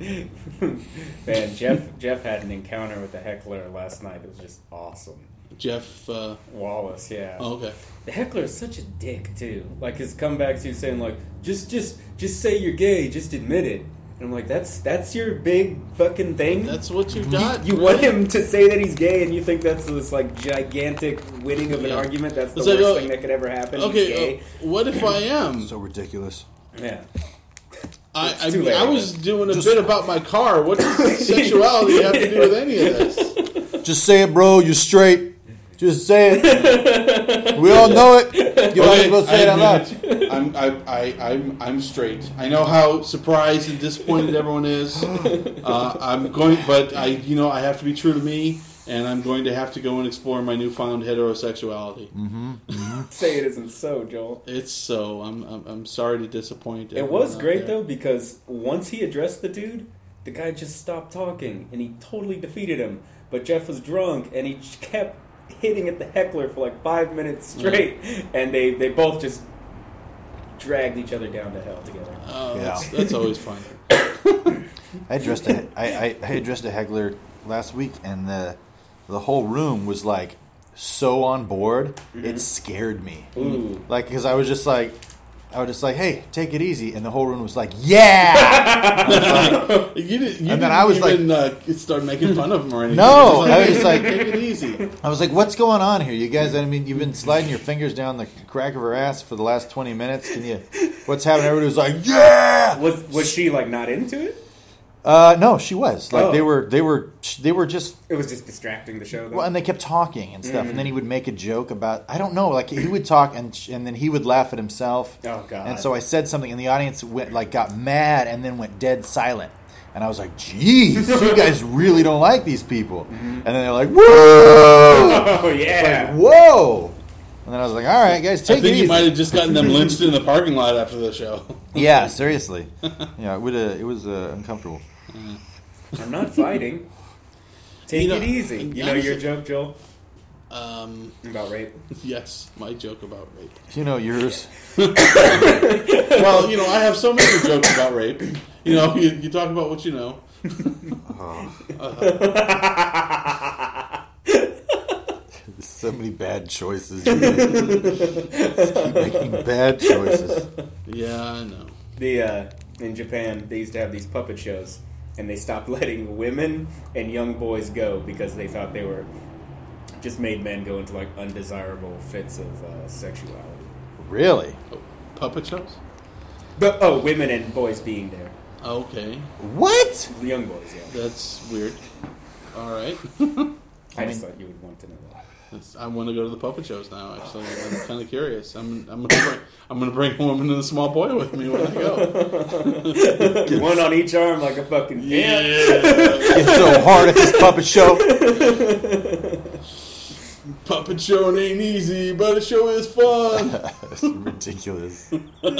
Man, Jeff Jeff had an encounter with a heckler last night. It was just awesome. Jeff. Uh, Wallace, yeah. oh, okay. The heckler is such a dick too. Like his comebacks, he was saying like, just just just say you're gay, just admit it. And I'm like, that's that's your big fucking thing. That's what you got. you want him to say that he's gay, and you think that's this like gigantic winning of an Yeah. argument. That's the It's like, worst uh, thing that could ever happen. he's Okay, gay. uh, what if I am? so ridiculous. yeah. I, I, mean, late, I was man. doing a Just- bit about my car. What does *laughs* sexuality have to do with any of this? Just say it, bro. You're straight. Just say it. *laughs* we all know it. You might as well say it out loud. I'm, I, I, I'm, I'm straight. I know how surprised and disappointed everyone is. *laughs* Uh, I'm going, but I, you know, I have to be true to me, and I'm going to have to go and explore my newfound heterosexuality. *laughs* Say it isn't so, Joel. It's so. I'm, I'm, I'm sorry to disappoint. It everyone was out great there. though because once he addressed the dude, the guy just stopped talking and he totally defeated him. But Jeff was drunk and he just kept hitting at the heckler for like five minutes straight, mm. and they they both just dragged each other down to hell together. Oh, Yeah. that's, that's always fun. *coughs* I addressed a, I, I, I addressed a heckler last week, and the the whole room was like so on board, it mm-hmm. scared me. Ooh. Like, because I was just like, I was just like, hey, take it easy, and the whole room was like, yeah. *laughs* You didn't, you And then didn't I was even, uh, start making fun of him or anything. No, Just I was like- take it easy. I was like, what's going on here, you guys? I mean, you've been sliding your fingers down the crack of her ass for the last twenty minutes. Can you? What's happening? Everybody was like, yeah. Was was she like not into it? Uh, no, she was like Oh. they were, they were, they were just It was just distracting the show. Though. Well, and they kept talking and stuff, and then he would make a joke about I don't know, like he would talk and and then he would laugh at himself. Oh, God. And so I said something, and the audience went like got mad and then went dead silent. And I was like, "Geez, you *laughs* guys really don't like these people." And then they're like, "Whoa, *laughs* oh yeah. like, whoa!" And then I was like, "All right, guys, I take think it you easy." might have just gotten them *laughs* lynched in the parking lot after the show. yeah, seriously. Yeah, it would. Uh, it was uh, uncomfortable. I'm not fighting. *laughs* Take You know, it easy. You know your joke, Joel, Um, about rape. *laughs* yes, my joke about rape. You know yours. *laughs* Well, you know, I have so many jokes about rape. You know, you, you talk about what you know. So many bad choices. You keep making bad choices. Yeah, I know. The uh, in Japan, they used to have these puppet shows, and they stopped *laughs* letting women and young boys go because they thought they were just made men go into like undesirable fits of uh, sexuality. Really? Oh, puppet shows? But oh, women and boys being there, Okay, What? young boys. Yeah, that's weird. All right. *laughs* I just thought you would want to know that. That's- I want to go to the puppet shows now. Actually, I'm kind of curious. I'm I'm gonna bring, I'm gonna bring a woman and a small boy with me when I go. *laughs* One on each arm, like a fucking Yeah. It's so hard at this puppet show. Puppet show ain't easy, but the show is fun. *laughs* That's ridiculous. When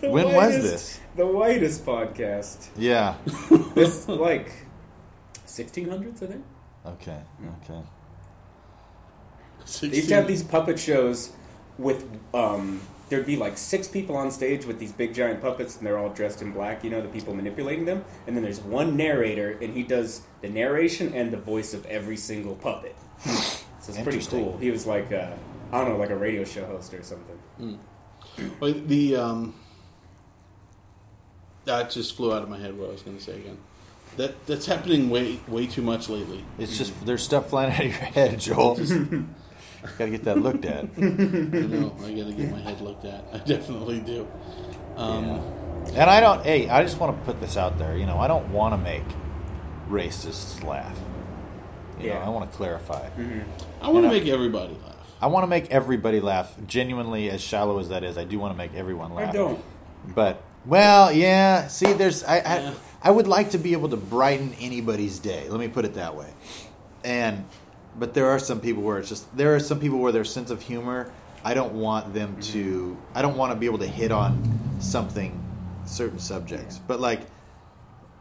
when was this? The whitest podcast. Yeah. This like 1600s, I think. Okay. Okay. They used to have these puppet shows with um, there'd be like six people on stage with these big giant puppets, and they're all dressed in black. You know, the people manipulating them, and then there's one narrator, and he does the narration and the voice of every single puppet. so it's pretty cool. He was like, uh, I don't know, like a radio show host or something. Well, the um, that just flew out of my head. What I was going to say again. That that's happening way way too much lately. It's just there's stuff flying *laughs* out of your head, Joel. *laughs* Gotta get that looked at. *laughs* I know. I got to get my head looked at. I definitely do. Um, Yeah. And I don't. Hey, I just want to put this out there. You know, I don't want to make racists laugh. You know, Yeah. I want to clarify. I want to know- make everybody laugh. I want to make everybody laugh. Genuinely, as shallow as that is, I do want to make everyone laugh. I don't. But well, yeah. See, there's I, I Yeah. I would like to be able to brighten anybody's day. Let me put it that way. And but there are some people where it's just there are some people where their sense of humor. I don't want them mm-hmm. to. I don't want to be able to hit on something, certain subjects. But like,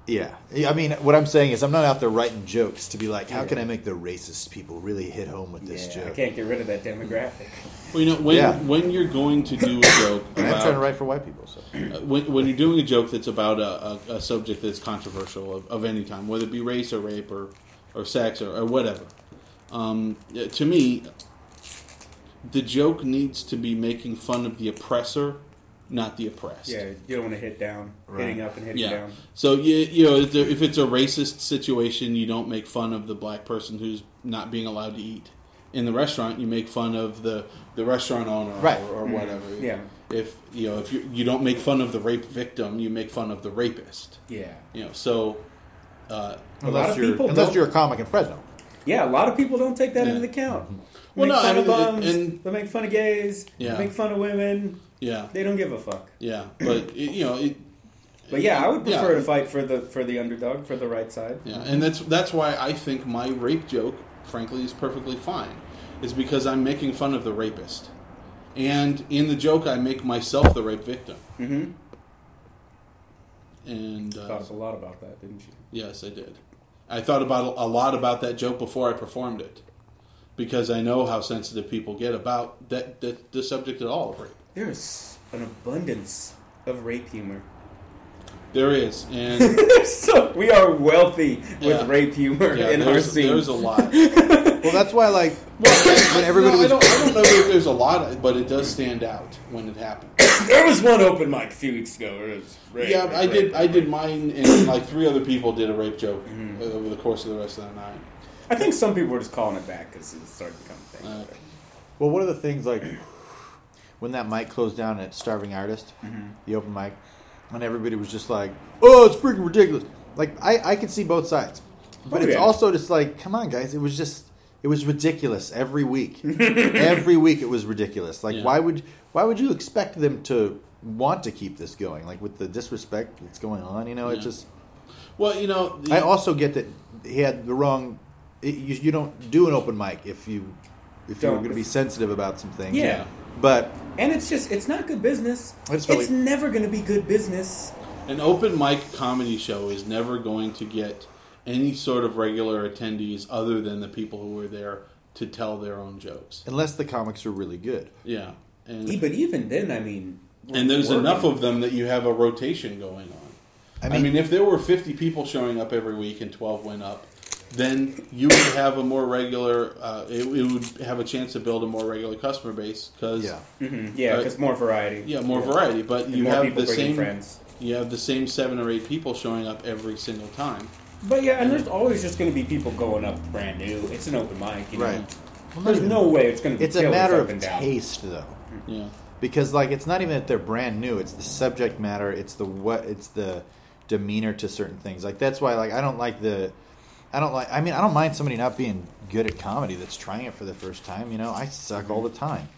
yeah. I mean, what I'm saying is, I'm not out there writing jokes to be like, how can I make the racist people really hit home with this Yeah, I can't get rid of that demographic. Well, you know, when Yeah. when you're going to do a *coughs* joke I'm trying to write for white people. So *coughs* when, when you're doing a joke that's about a, a, a subject that's controversial of, of any time, whether it be race or rape or, or sex or, or whatever, um, to me, the joke needs to be making fun of the oppressor, not the oppressed. Yeah, you don't want to hit down, Right. hitting up and hitting Yeah. down. So you you know if, if it's a racist situation, you don't make fun of the black person who's not being allowed to eat in the restaurant. You make fun of the the restaurant owner Right. or, or whatever. Yeah. If you know if you you don't make fun of the rape victim, you make fun of the rapist. Yeah. You know so. Uh, A lot unless of people unless don't- you're a comic in Fresno. Yeah, a lot of people don't take that Yeah. into account. Well, make no, fun I of bums. and- they make fun of gays. Yeah. They make fun of women. yeah, They don't give a fuck. yeah, but it, you know, it, But yeah, I would prefer Yeah. to fight for the for the underdog, for the right side. Yeah, and that's that's why I think my rape joke, frankly, is perfectly fine. Is because I'm making fun of the rapist, and in the joke, I make myself the rape victim. Mm-hmm. And uh, Thought a lot about that, didn't you? yes, I did. I thought about a lot about that joke before I performed it, because I know how sensitive people get about that, that the subject at all of rape. There's an abundance of rape humor. There is, and *laughs* so we are wealthy with Yeah. rape humor yeah, in our there's, scene. there's a lot. *laughs* Well, that's why like when everybody No, I, was don't, I don't know if there's a lot, but it does stand out when it happens. there was one open mic a few weeks ago. Where it was rape, Yeah, rape, I did. rape, I did mine, and like three other people did a rape joke Mm-hmm. uh, over the course of the rest of the night. I think some people were just calling it back because it started to become a thing. Uh, Well, one of the things like when that mic closed down at Starving Artist, Mm-hmm. the open mic, and everybody was just like, "Oh, it's freaking ridiculous." Like I, I can see both sides, but Oh, it's yeah. also just like, come on, guys, it was just it was ridiculous every week. *laughs* every week it was ridiculous. Like Yeah. why would why would you expect them to want to keep this going? Like with the disrespect that's going on, you know, it just. well, you know, the, I also get that he had the wrong. It, you, you don't do an open mic if you if you're going to be sensitive about some things. Yeah. But And it's just, it's not good business. I just It's never going to be good business. an open mic comedy show is never going to get any sort of regular attendees other than the people who were there to tell their own jokes. unless the comics are really good. Yeah, and But even then, I mean. and there's working- enough of them that you have a rotation going on. I I mean, mean, if there were 50 people showing up every week and 12 went up, then you would have a more regular. Uh, it, it would have a chance to build a more regular customer base because yeah, Mhm, yeah, Uh, because more variety. yeah, more variety. But And you more have the same friends. you have the same seven or eight people showing up every single time. But yeah, and there's always just going to be people going up brand new. It's an open mic, you know. right. Well, There's even- no way it's going to be. It's a matter of and down. taste, though, Yeah, because like it's not even that they're brand new. It's the subject matter. It's the what. It's the demeanor to certain things. Like that's why like I don't like the. I don't like. I mean, I don't mind somebody not being good at comedy that's trying it for the first time. You know, I suck all the time,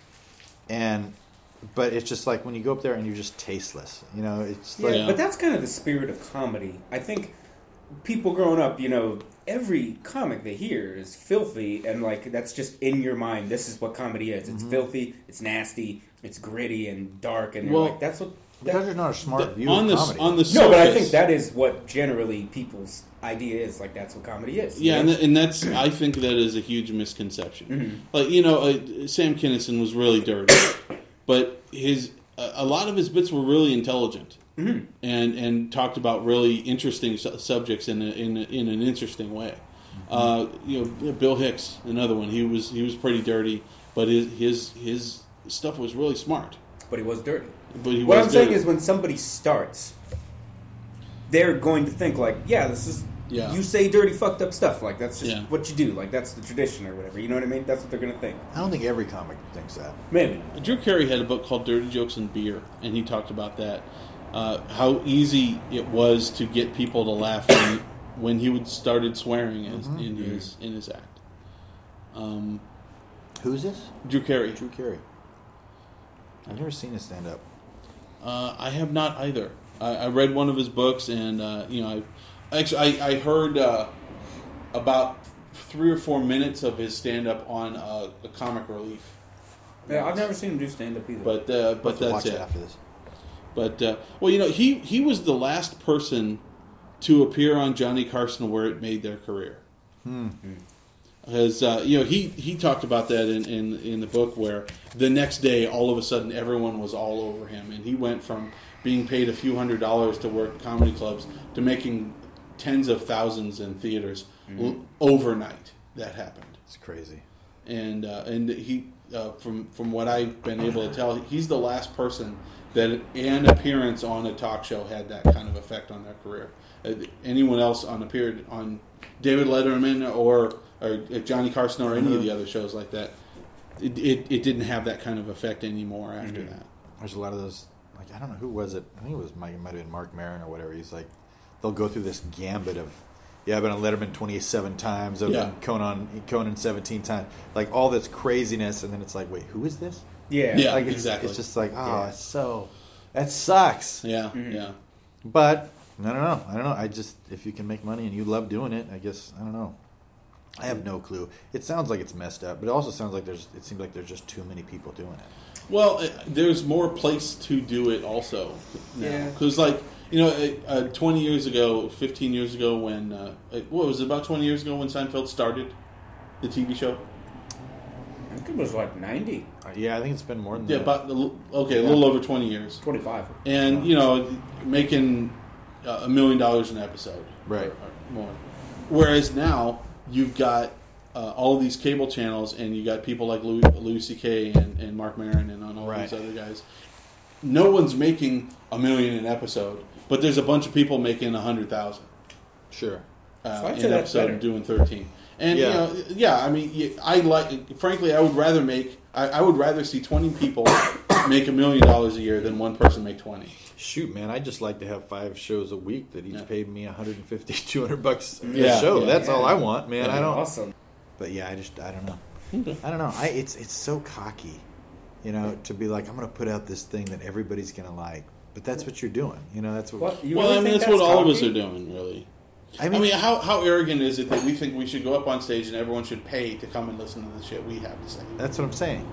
and but it's just like when you go up there and you're just tasteless. You know, it's Yeah, like but that's kind of the spirit of comedy. I think people growing up, you know, every comic they hear is filthy, and like that's just in your mind. This is what comedy is. Mm-hmm. It's filthy. It's nasty. It's gritty and dark, and Well, like, that's what. because That, you're not a smart view on of the comedy. on the surface, no, but I think that is what generally people's idea is. Like that's what comedy is. Yeah, and, know? th- and that's I think that is a huge misconception. Mm-hmm. Like you know, uh, Sam Kinison was really dirty, but his a a lot of his bits were really intelligent Mm-hmm. and and talked about really interesting su- subjects in a, in a, in an interesting way. Mm-hmm. Uh, you know, Bill Hicks, another one. He was he was pretty dirty, but his his his stuff was really smart. but he was dirty. But he What I'm saying is, when somebody starts, they're going to think like, "Yeah, this is." Yeah. You say dirty, fucked up stuff. Like that's just Yeah. what you do. Like that's the tradition or whatever. You know what I mean? That's what they're gonna think. I don't think every comic thinks that. Maybe. Drew Carey had a book called Dirty Jokes and Beer, and he talked about that. Uh, how easy it was to get people to laugh when, when he would started swearing as, in his in his act. Um, Who's this? Drew Carey. Drew Carey. I've never seen his stand up. Uh, I have not either. I, I read one of his books, and uh, you know, I actually I, I heard uh, about three or four minutes of his stand up on uh, a comic relief. Yeah, I've never seen him do stand up either. But uh, but But that's watch it. it after this. But uh, well, you know, he he was the last person to appear on Johnny Carson where it made their career. Because uh, you know he he talked about that in, in in the book where the next day all of a sudden everyone was all over him and he went from being paid a few hundred dollars to work comedy clubs to making tens of thousands in theaters l- overnight. That happened It's crazy. and uh, and he uh, from from what I've been able to tell, he's the last person that an appearance on a talk show had that kind of effect on their career. Uh, anyone else on appeared on David Letterman or or Johnny Carson or any of the other shows like that, it, it, it didn't have that kind of effect anymore after that. There's a lot of those. Like I don't know who was it. I think it was Mike. It might have been Marc Maron or whatever. He's like, they'll go through this gambit of, yeah, I've been on Letterman 27 times. I've Yeah. been Conan Conan 17 times. Like all this craziness, and then it's like, wait, who is this? yeah, Yeah. like it's, exactly. It's just like, oh, Yeah. it's so that sucks. Yeah, yeah. But I don't know. I don't know. I just if you can make money and you love doing it, I guess I don't know. I have no clue. It sounds like it's messed up, but it also sounds like there's. It seems like there's just too many people doing it. Well, uh, there's more place to do it also. Yeah. Because, like, you know, uh, uh, 20 years ago, 15 years ago, when, uh, uh, what was it, about 20 years ago when Seinfeld started the TV show? I think it was like 90, Uh, yeah, I think it's been more than Yeah, that. about, a l- okay, a little over 20 years. 25. And, you know, making uh, a million dollars an episode, Right. or, or more. Whereas now you've got uh, all of these cable channels, and you got people like Louis, Louis C.K. and, and Marc Maron and on all Right. these other guys. No one's making a million an episode, but there's a bunch of people making a hundred thousand Sure. uh, So I'd in an episode better. doing 13 and Yeah. you know yeah i mean I like frankly i would rather make I, I would rather see 20 people *coughs* make a million dollars a year than one person make 20 Shoot, man, I just like to have five shows a week that each Yeah. paid me 150, 200 *laughs* bucks a Yeah, show. yeah, That's yeah. all I want, man. I don't. Awesome. But yeah, I just I don't know. I don't know. I it's it's so cocky, you know, to be like I'm going to put out this thing that everybody's going to like. But that's what you're doing. You know, that's what. What? You well really i mean think that's, what all of us are doing really I I mean, mean, how, how arrogant is it that we think we should go up on stage and everyone should pay to come and listen to the shit we have to say? that's what I'm saying.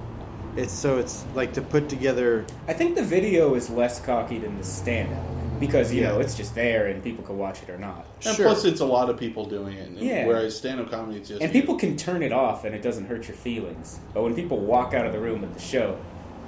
It's so it's like to put together. I think the video is less cocky than the stand-up because you know it's just there and people can watch it or not, And Sure. plus, it's a lot of people doing it. Yeah. Whereas stand-up comedy is just and people can turn it off and it doesn't hurt your feelings. But when people walk out of the room at the show,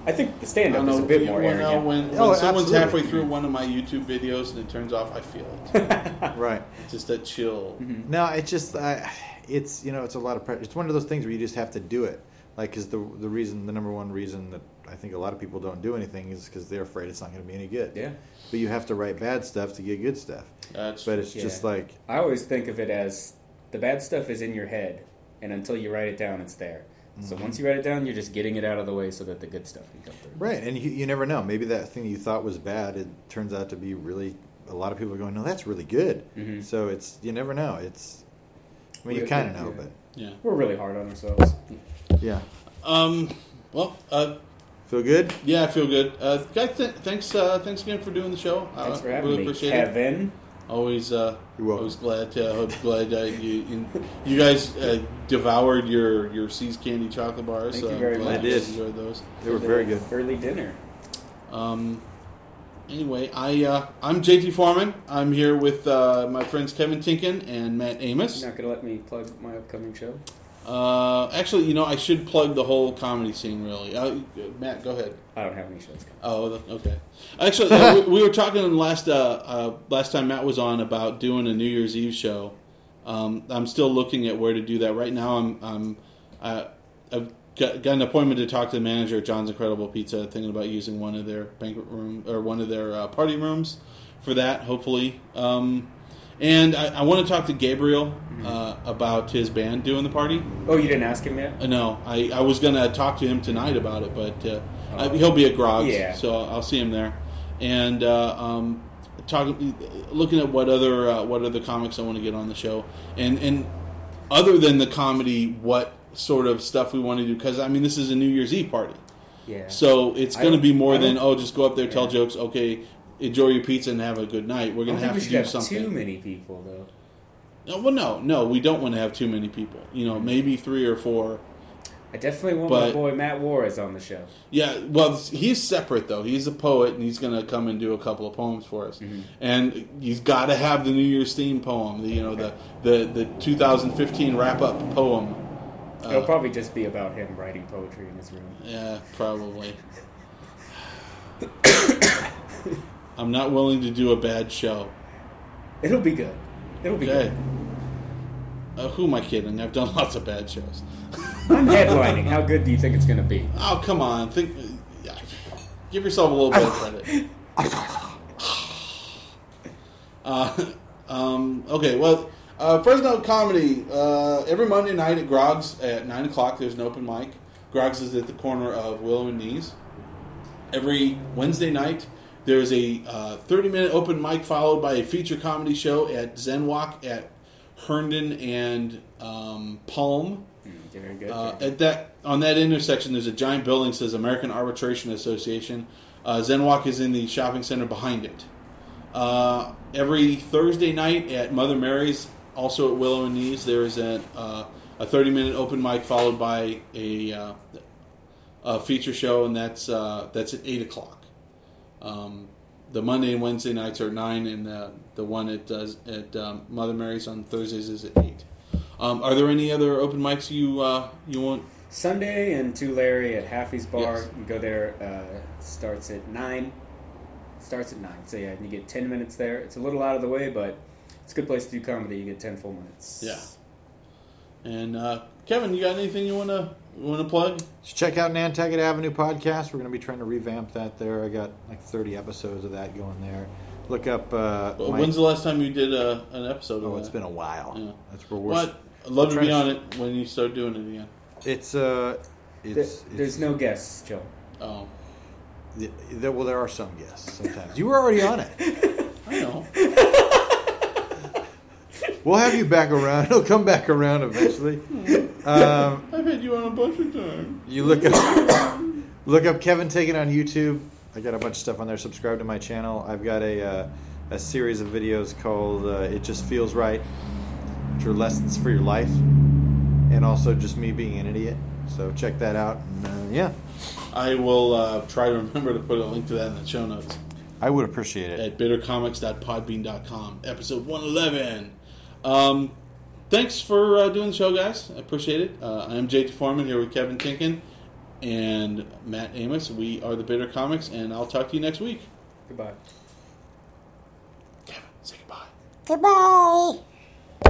I think the I stand-up don't is a bit more when, arrogant. when, when Oh, someone's absolutely. halfway through one of my YouTube videos and it turns off, I feel it. *laughs* Right. just that chill. Mm-hmm. No, it's just I, it's you know it's a lot of pressure. It's one of those things where you just have to do it. Like, is the the reason, the number one reason that I think a lot of people don't do anything is because they're afraid it's not going to be any good. yeah. But you have to write bad stuff to get good stuff. That's But it's Yeah. just like I always think of it as the bad stuff is in your head, and until you write it down, it's there. So Mm-hmm. once you write it down, you're just getting it out of the way so that the good stuff can come through. right, and you, you never know. Maybe that thing you thought was bad, it turns out to be really. A lot of people are going, no, that's really good. Mhm. So it's you never know. It's I mean, you kind of know, yeah. but yeah. We're really hard on ourselves. yeah, Um. Well, uh, feel good. yeah, I feel good. Uh, guys, th- thanks. Uh, thanks again for doing the show. Uh, Thanks for having really me, appreciate it. Kevin. Always, uh, You're always glad to. Hope glad uh, you, you you guys uh, devoured your your See's candy chocolate bars. Thank so you I'm very glad much. I did. Enjoyed those. They were very good. Early dinner. Um, anyway, I uh, I'm JT Foreman. I'm here with uh, my friends Kevin Tienken and Matt Amos. You're not gonna let me plug my upcoming show? Uh, actually, you know, I should plug the whole comedy scene. Really, uh, Matt, go ahead. I don't have any shows coming. Oh, okay. Actually, uh, we, we were talking last uh, uh, last time Matt was on about doing a New Year's Eve show. Um, I'm still looking at where to do that. Right now, I'm, I'm uh, I've got, got an appointment to talk to the manager at John's Incredible Pizza, thinking about using one of their banquet room or one of their uh, party rooms for that. Hopefully, um, and I, I want to talk to Gabriel uh, about his band doing the party. Oh, you didn't ask him yet? Uh, No, I, I was gonna talk to him tonight about it, but uh, I, Oh. he'll be at Grog's, Yeah. so I'll, I'll see him there. And uh, um, talking, looking at what other uh, what other comics I want to get on the show, and and other than the comedy, what sort of stuff we want to do? Because I mean, this is a New Year's Eve party, Yeah. so it's going to be more than oh, just go up there, tell jokes, okay, enjoy your pizza and have a good night. We're going to have to do have something. too many people though. No, well, no, no, we don't want to have too many people. You know, maybe three or four. I definitely want my boy Matt Warres on the show. Yeah, well, he's separate though. He's a poet, and he's going to come and do a couple of poems for us. Mm-hmm. And he's got to have the New Year's theme poem. The, you know, the the the 2015 wrap up poem. It'll Uh, probably just be about him writing poetry in his room. yeah, probably. *coughs* I'm not willing to do a bad show. It'll be good. It'll be Okay. good. Uh, who am I kidding? I've done lots of bad shows. I'm headlining. How good do you think it's going to be? Oh, come on. Think. yeah. Give yourself a little bit of credit. *laughs* Uh, um, okay, well, uh, Fresno Comedy. Uh, every Monday night at Grog's at 9 o'clock, there's an open mic. Grog's is at the corner of Willow and Nees. Every Wednesday night, there's a uh, 30 minute open mic followed by a feature comedy show at Zen Walk at Herndon and um, Palm. Very good. Uh, at that on that intersection, there's a giant building that says American Arbitration Association. Uh, Zenwalk is in the shopping center behind it. Uh, every Thursday night at Mother Mary's, also at Willow and Nees, there is a, uh, a 30 minute open mic followed by a, uh, a feature show, and that's uh, that's at eight o'clock. Um, the Monday and Wednesday nights are nine, and the the one at uh, at um, Mother Mary's on Thursdays is at eight. Um, are there any other open mics you uh, you want? Sunday and Tulare at Haffy's Bar. Yes. You go there. Uh, starts at nine. starts at nine. So yeah, you get ten minutes there. It's a little out of the way, but it's a good place to do comedy. You get ten full minutes. Yeah. And uh, Kevin, you got anything you wanna you wanna plug? Just check out Nantucket Avenue podcast. We're going to be trying to revamp that there. I got like 30 episodes of that going there. Look up. Uh, Well, my- When's the last time you did uh, an episode? oh, of it's that? been a while. Yeah. That's where we're. What? I'd love to be on it when you start doing it again. It's uh, There- it's, there's it's no guests, Joe. Oh, th- there, well, there are some guests sometimes. You were already on it. *laughs* I know. *laughs* We'll have you back around. It'll come back around eventually. Um, *laughs* I've had you on a bunch of times. you look up, *coughs* look up Kevin Tienken on YouTube. I got a bunch of stuff on there. Subscribe to my channel. I've got a uh, a series of videos called uh, "It Just Feels Right," which are lessons for your life, and also just me being an idiot. So check that out. And, uh, yeah, I will uh, try to remember to put a link to that in the show notes I would appreciate it. at bittercomics.podbean.com, episode 111. Um, thanks for uh, doing the show, guys. I appreciate it. Uh, I'm JT Foreman here with Kevin Tienken and Matt Amos. We are the Bitter Comics, and I'll talk to you next week. Goodbye. Kevin, say goodbye. Goodbye.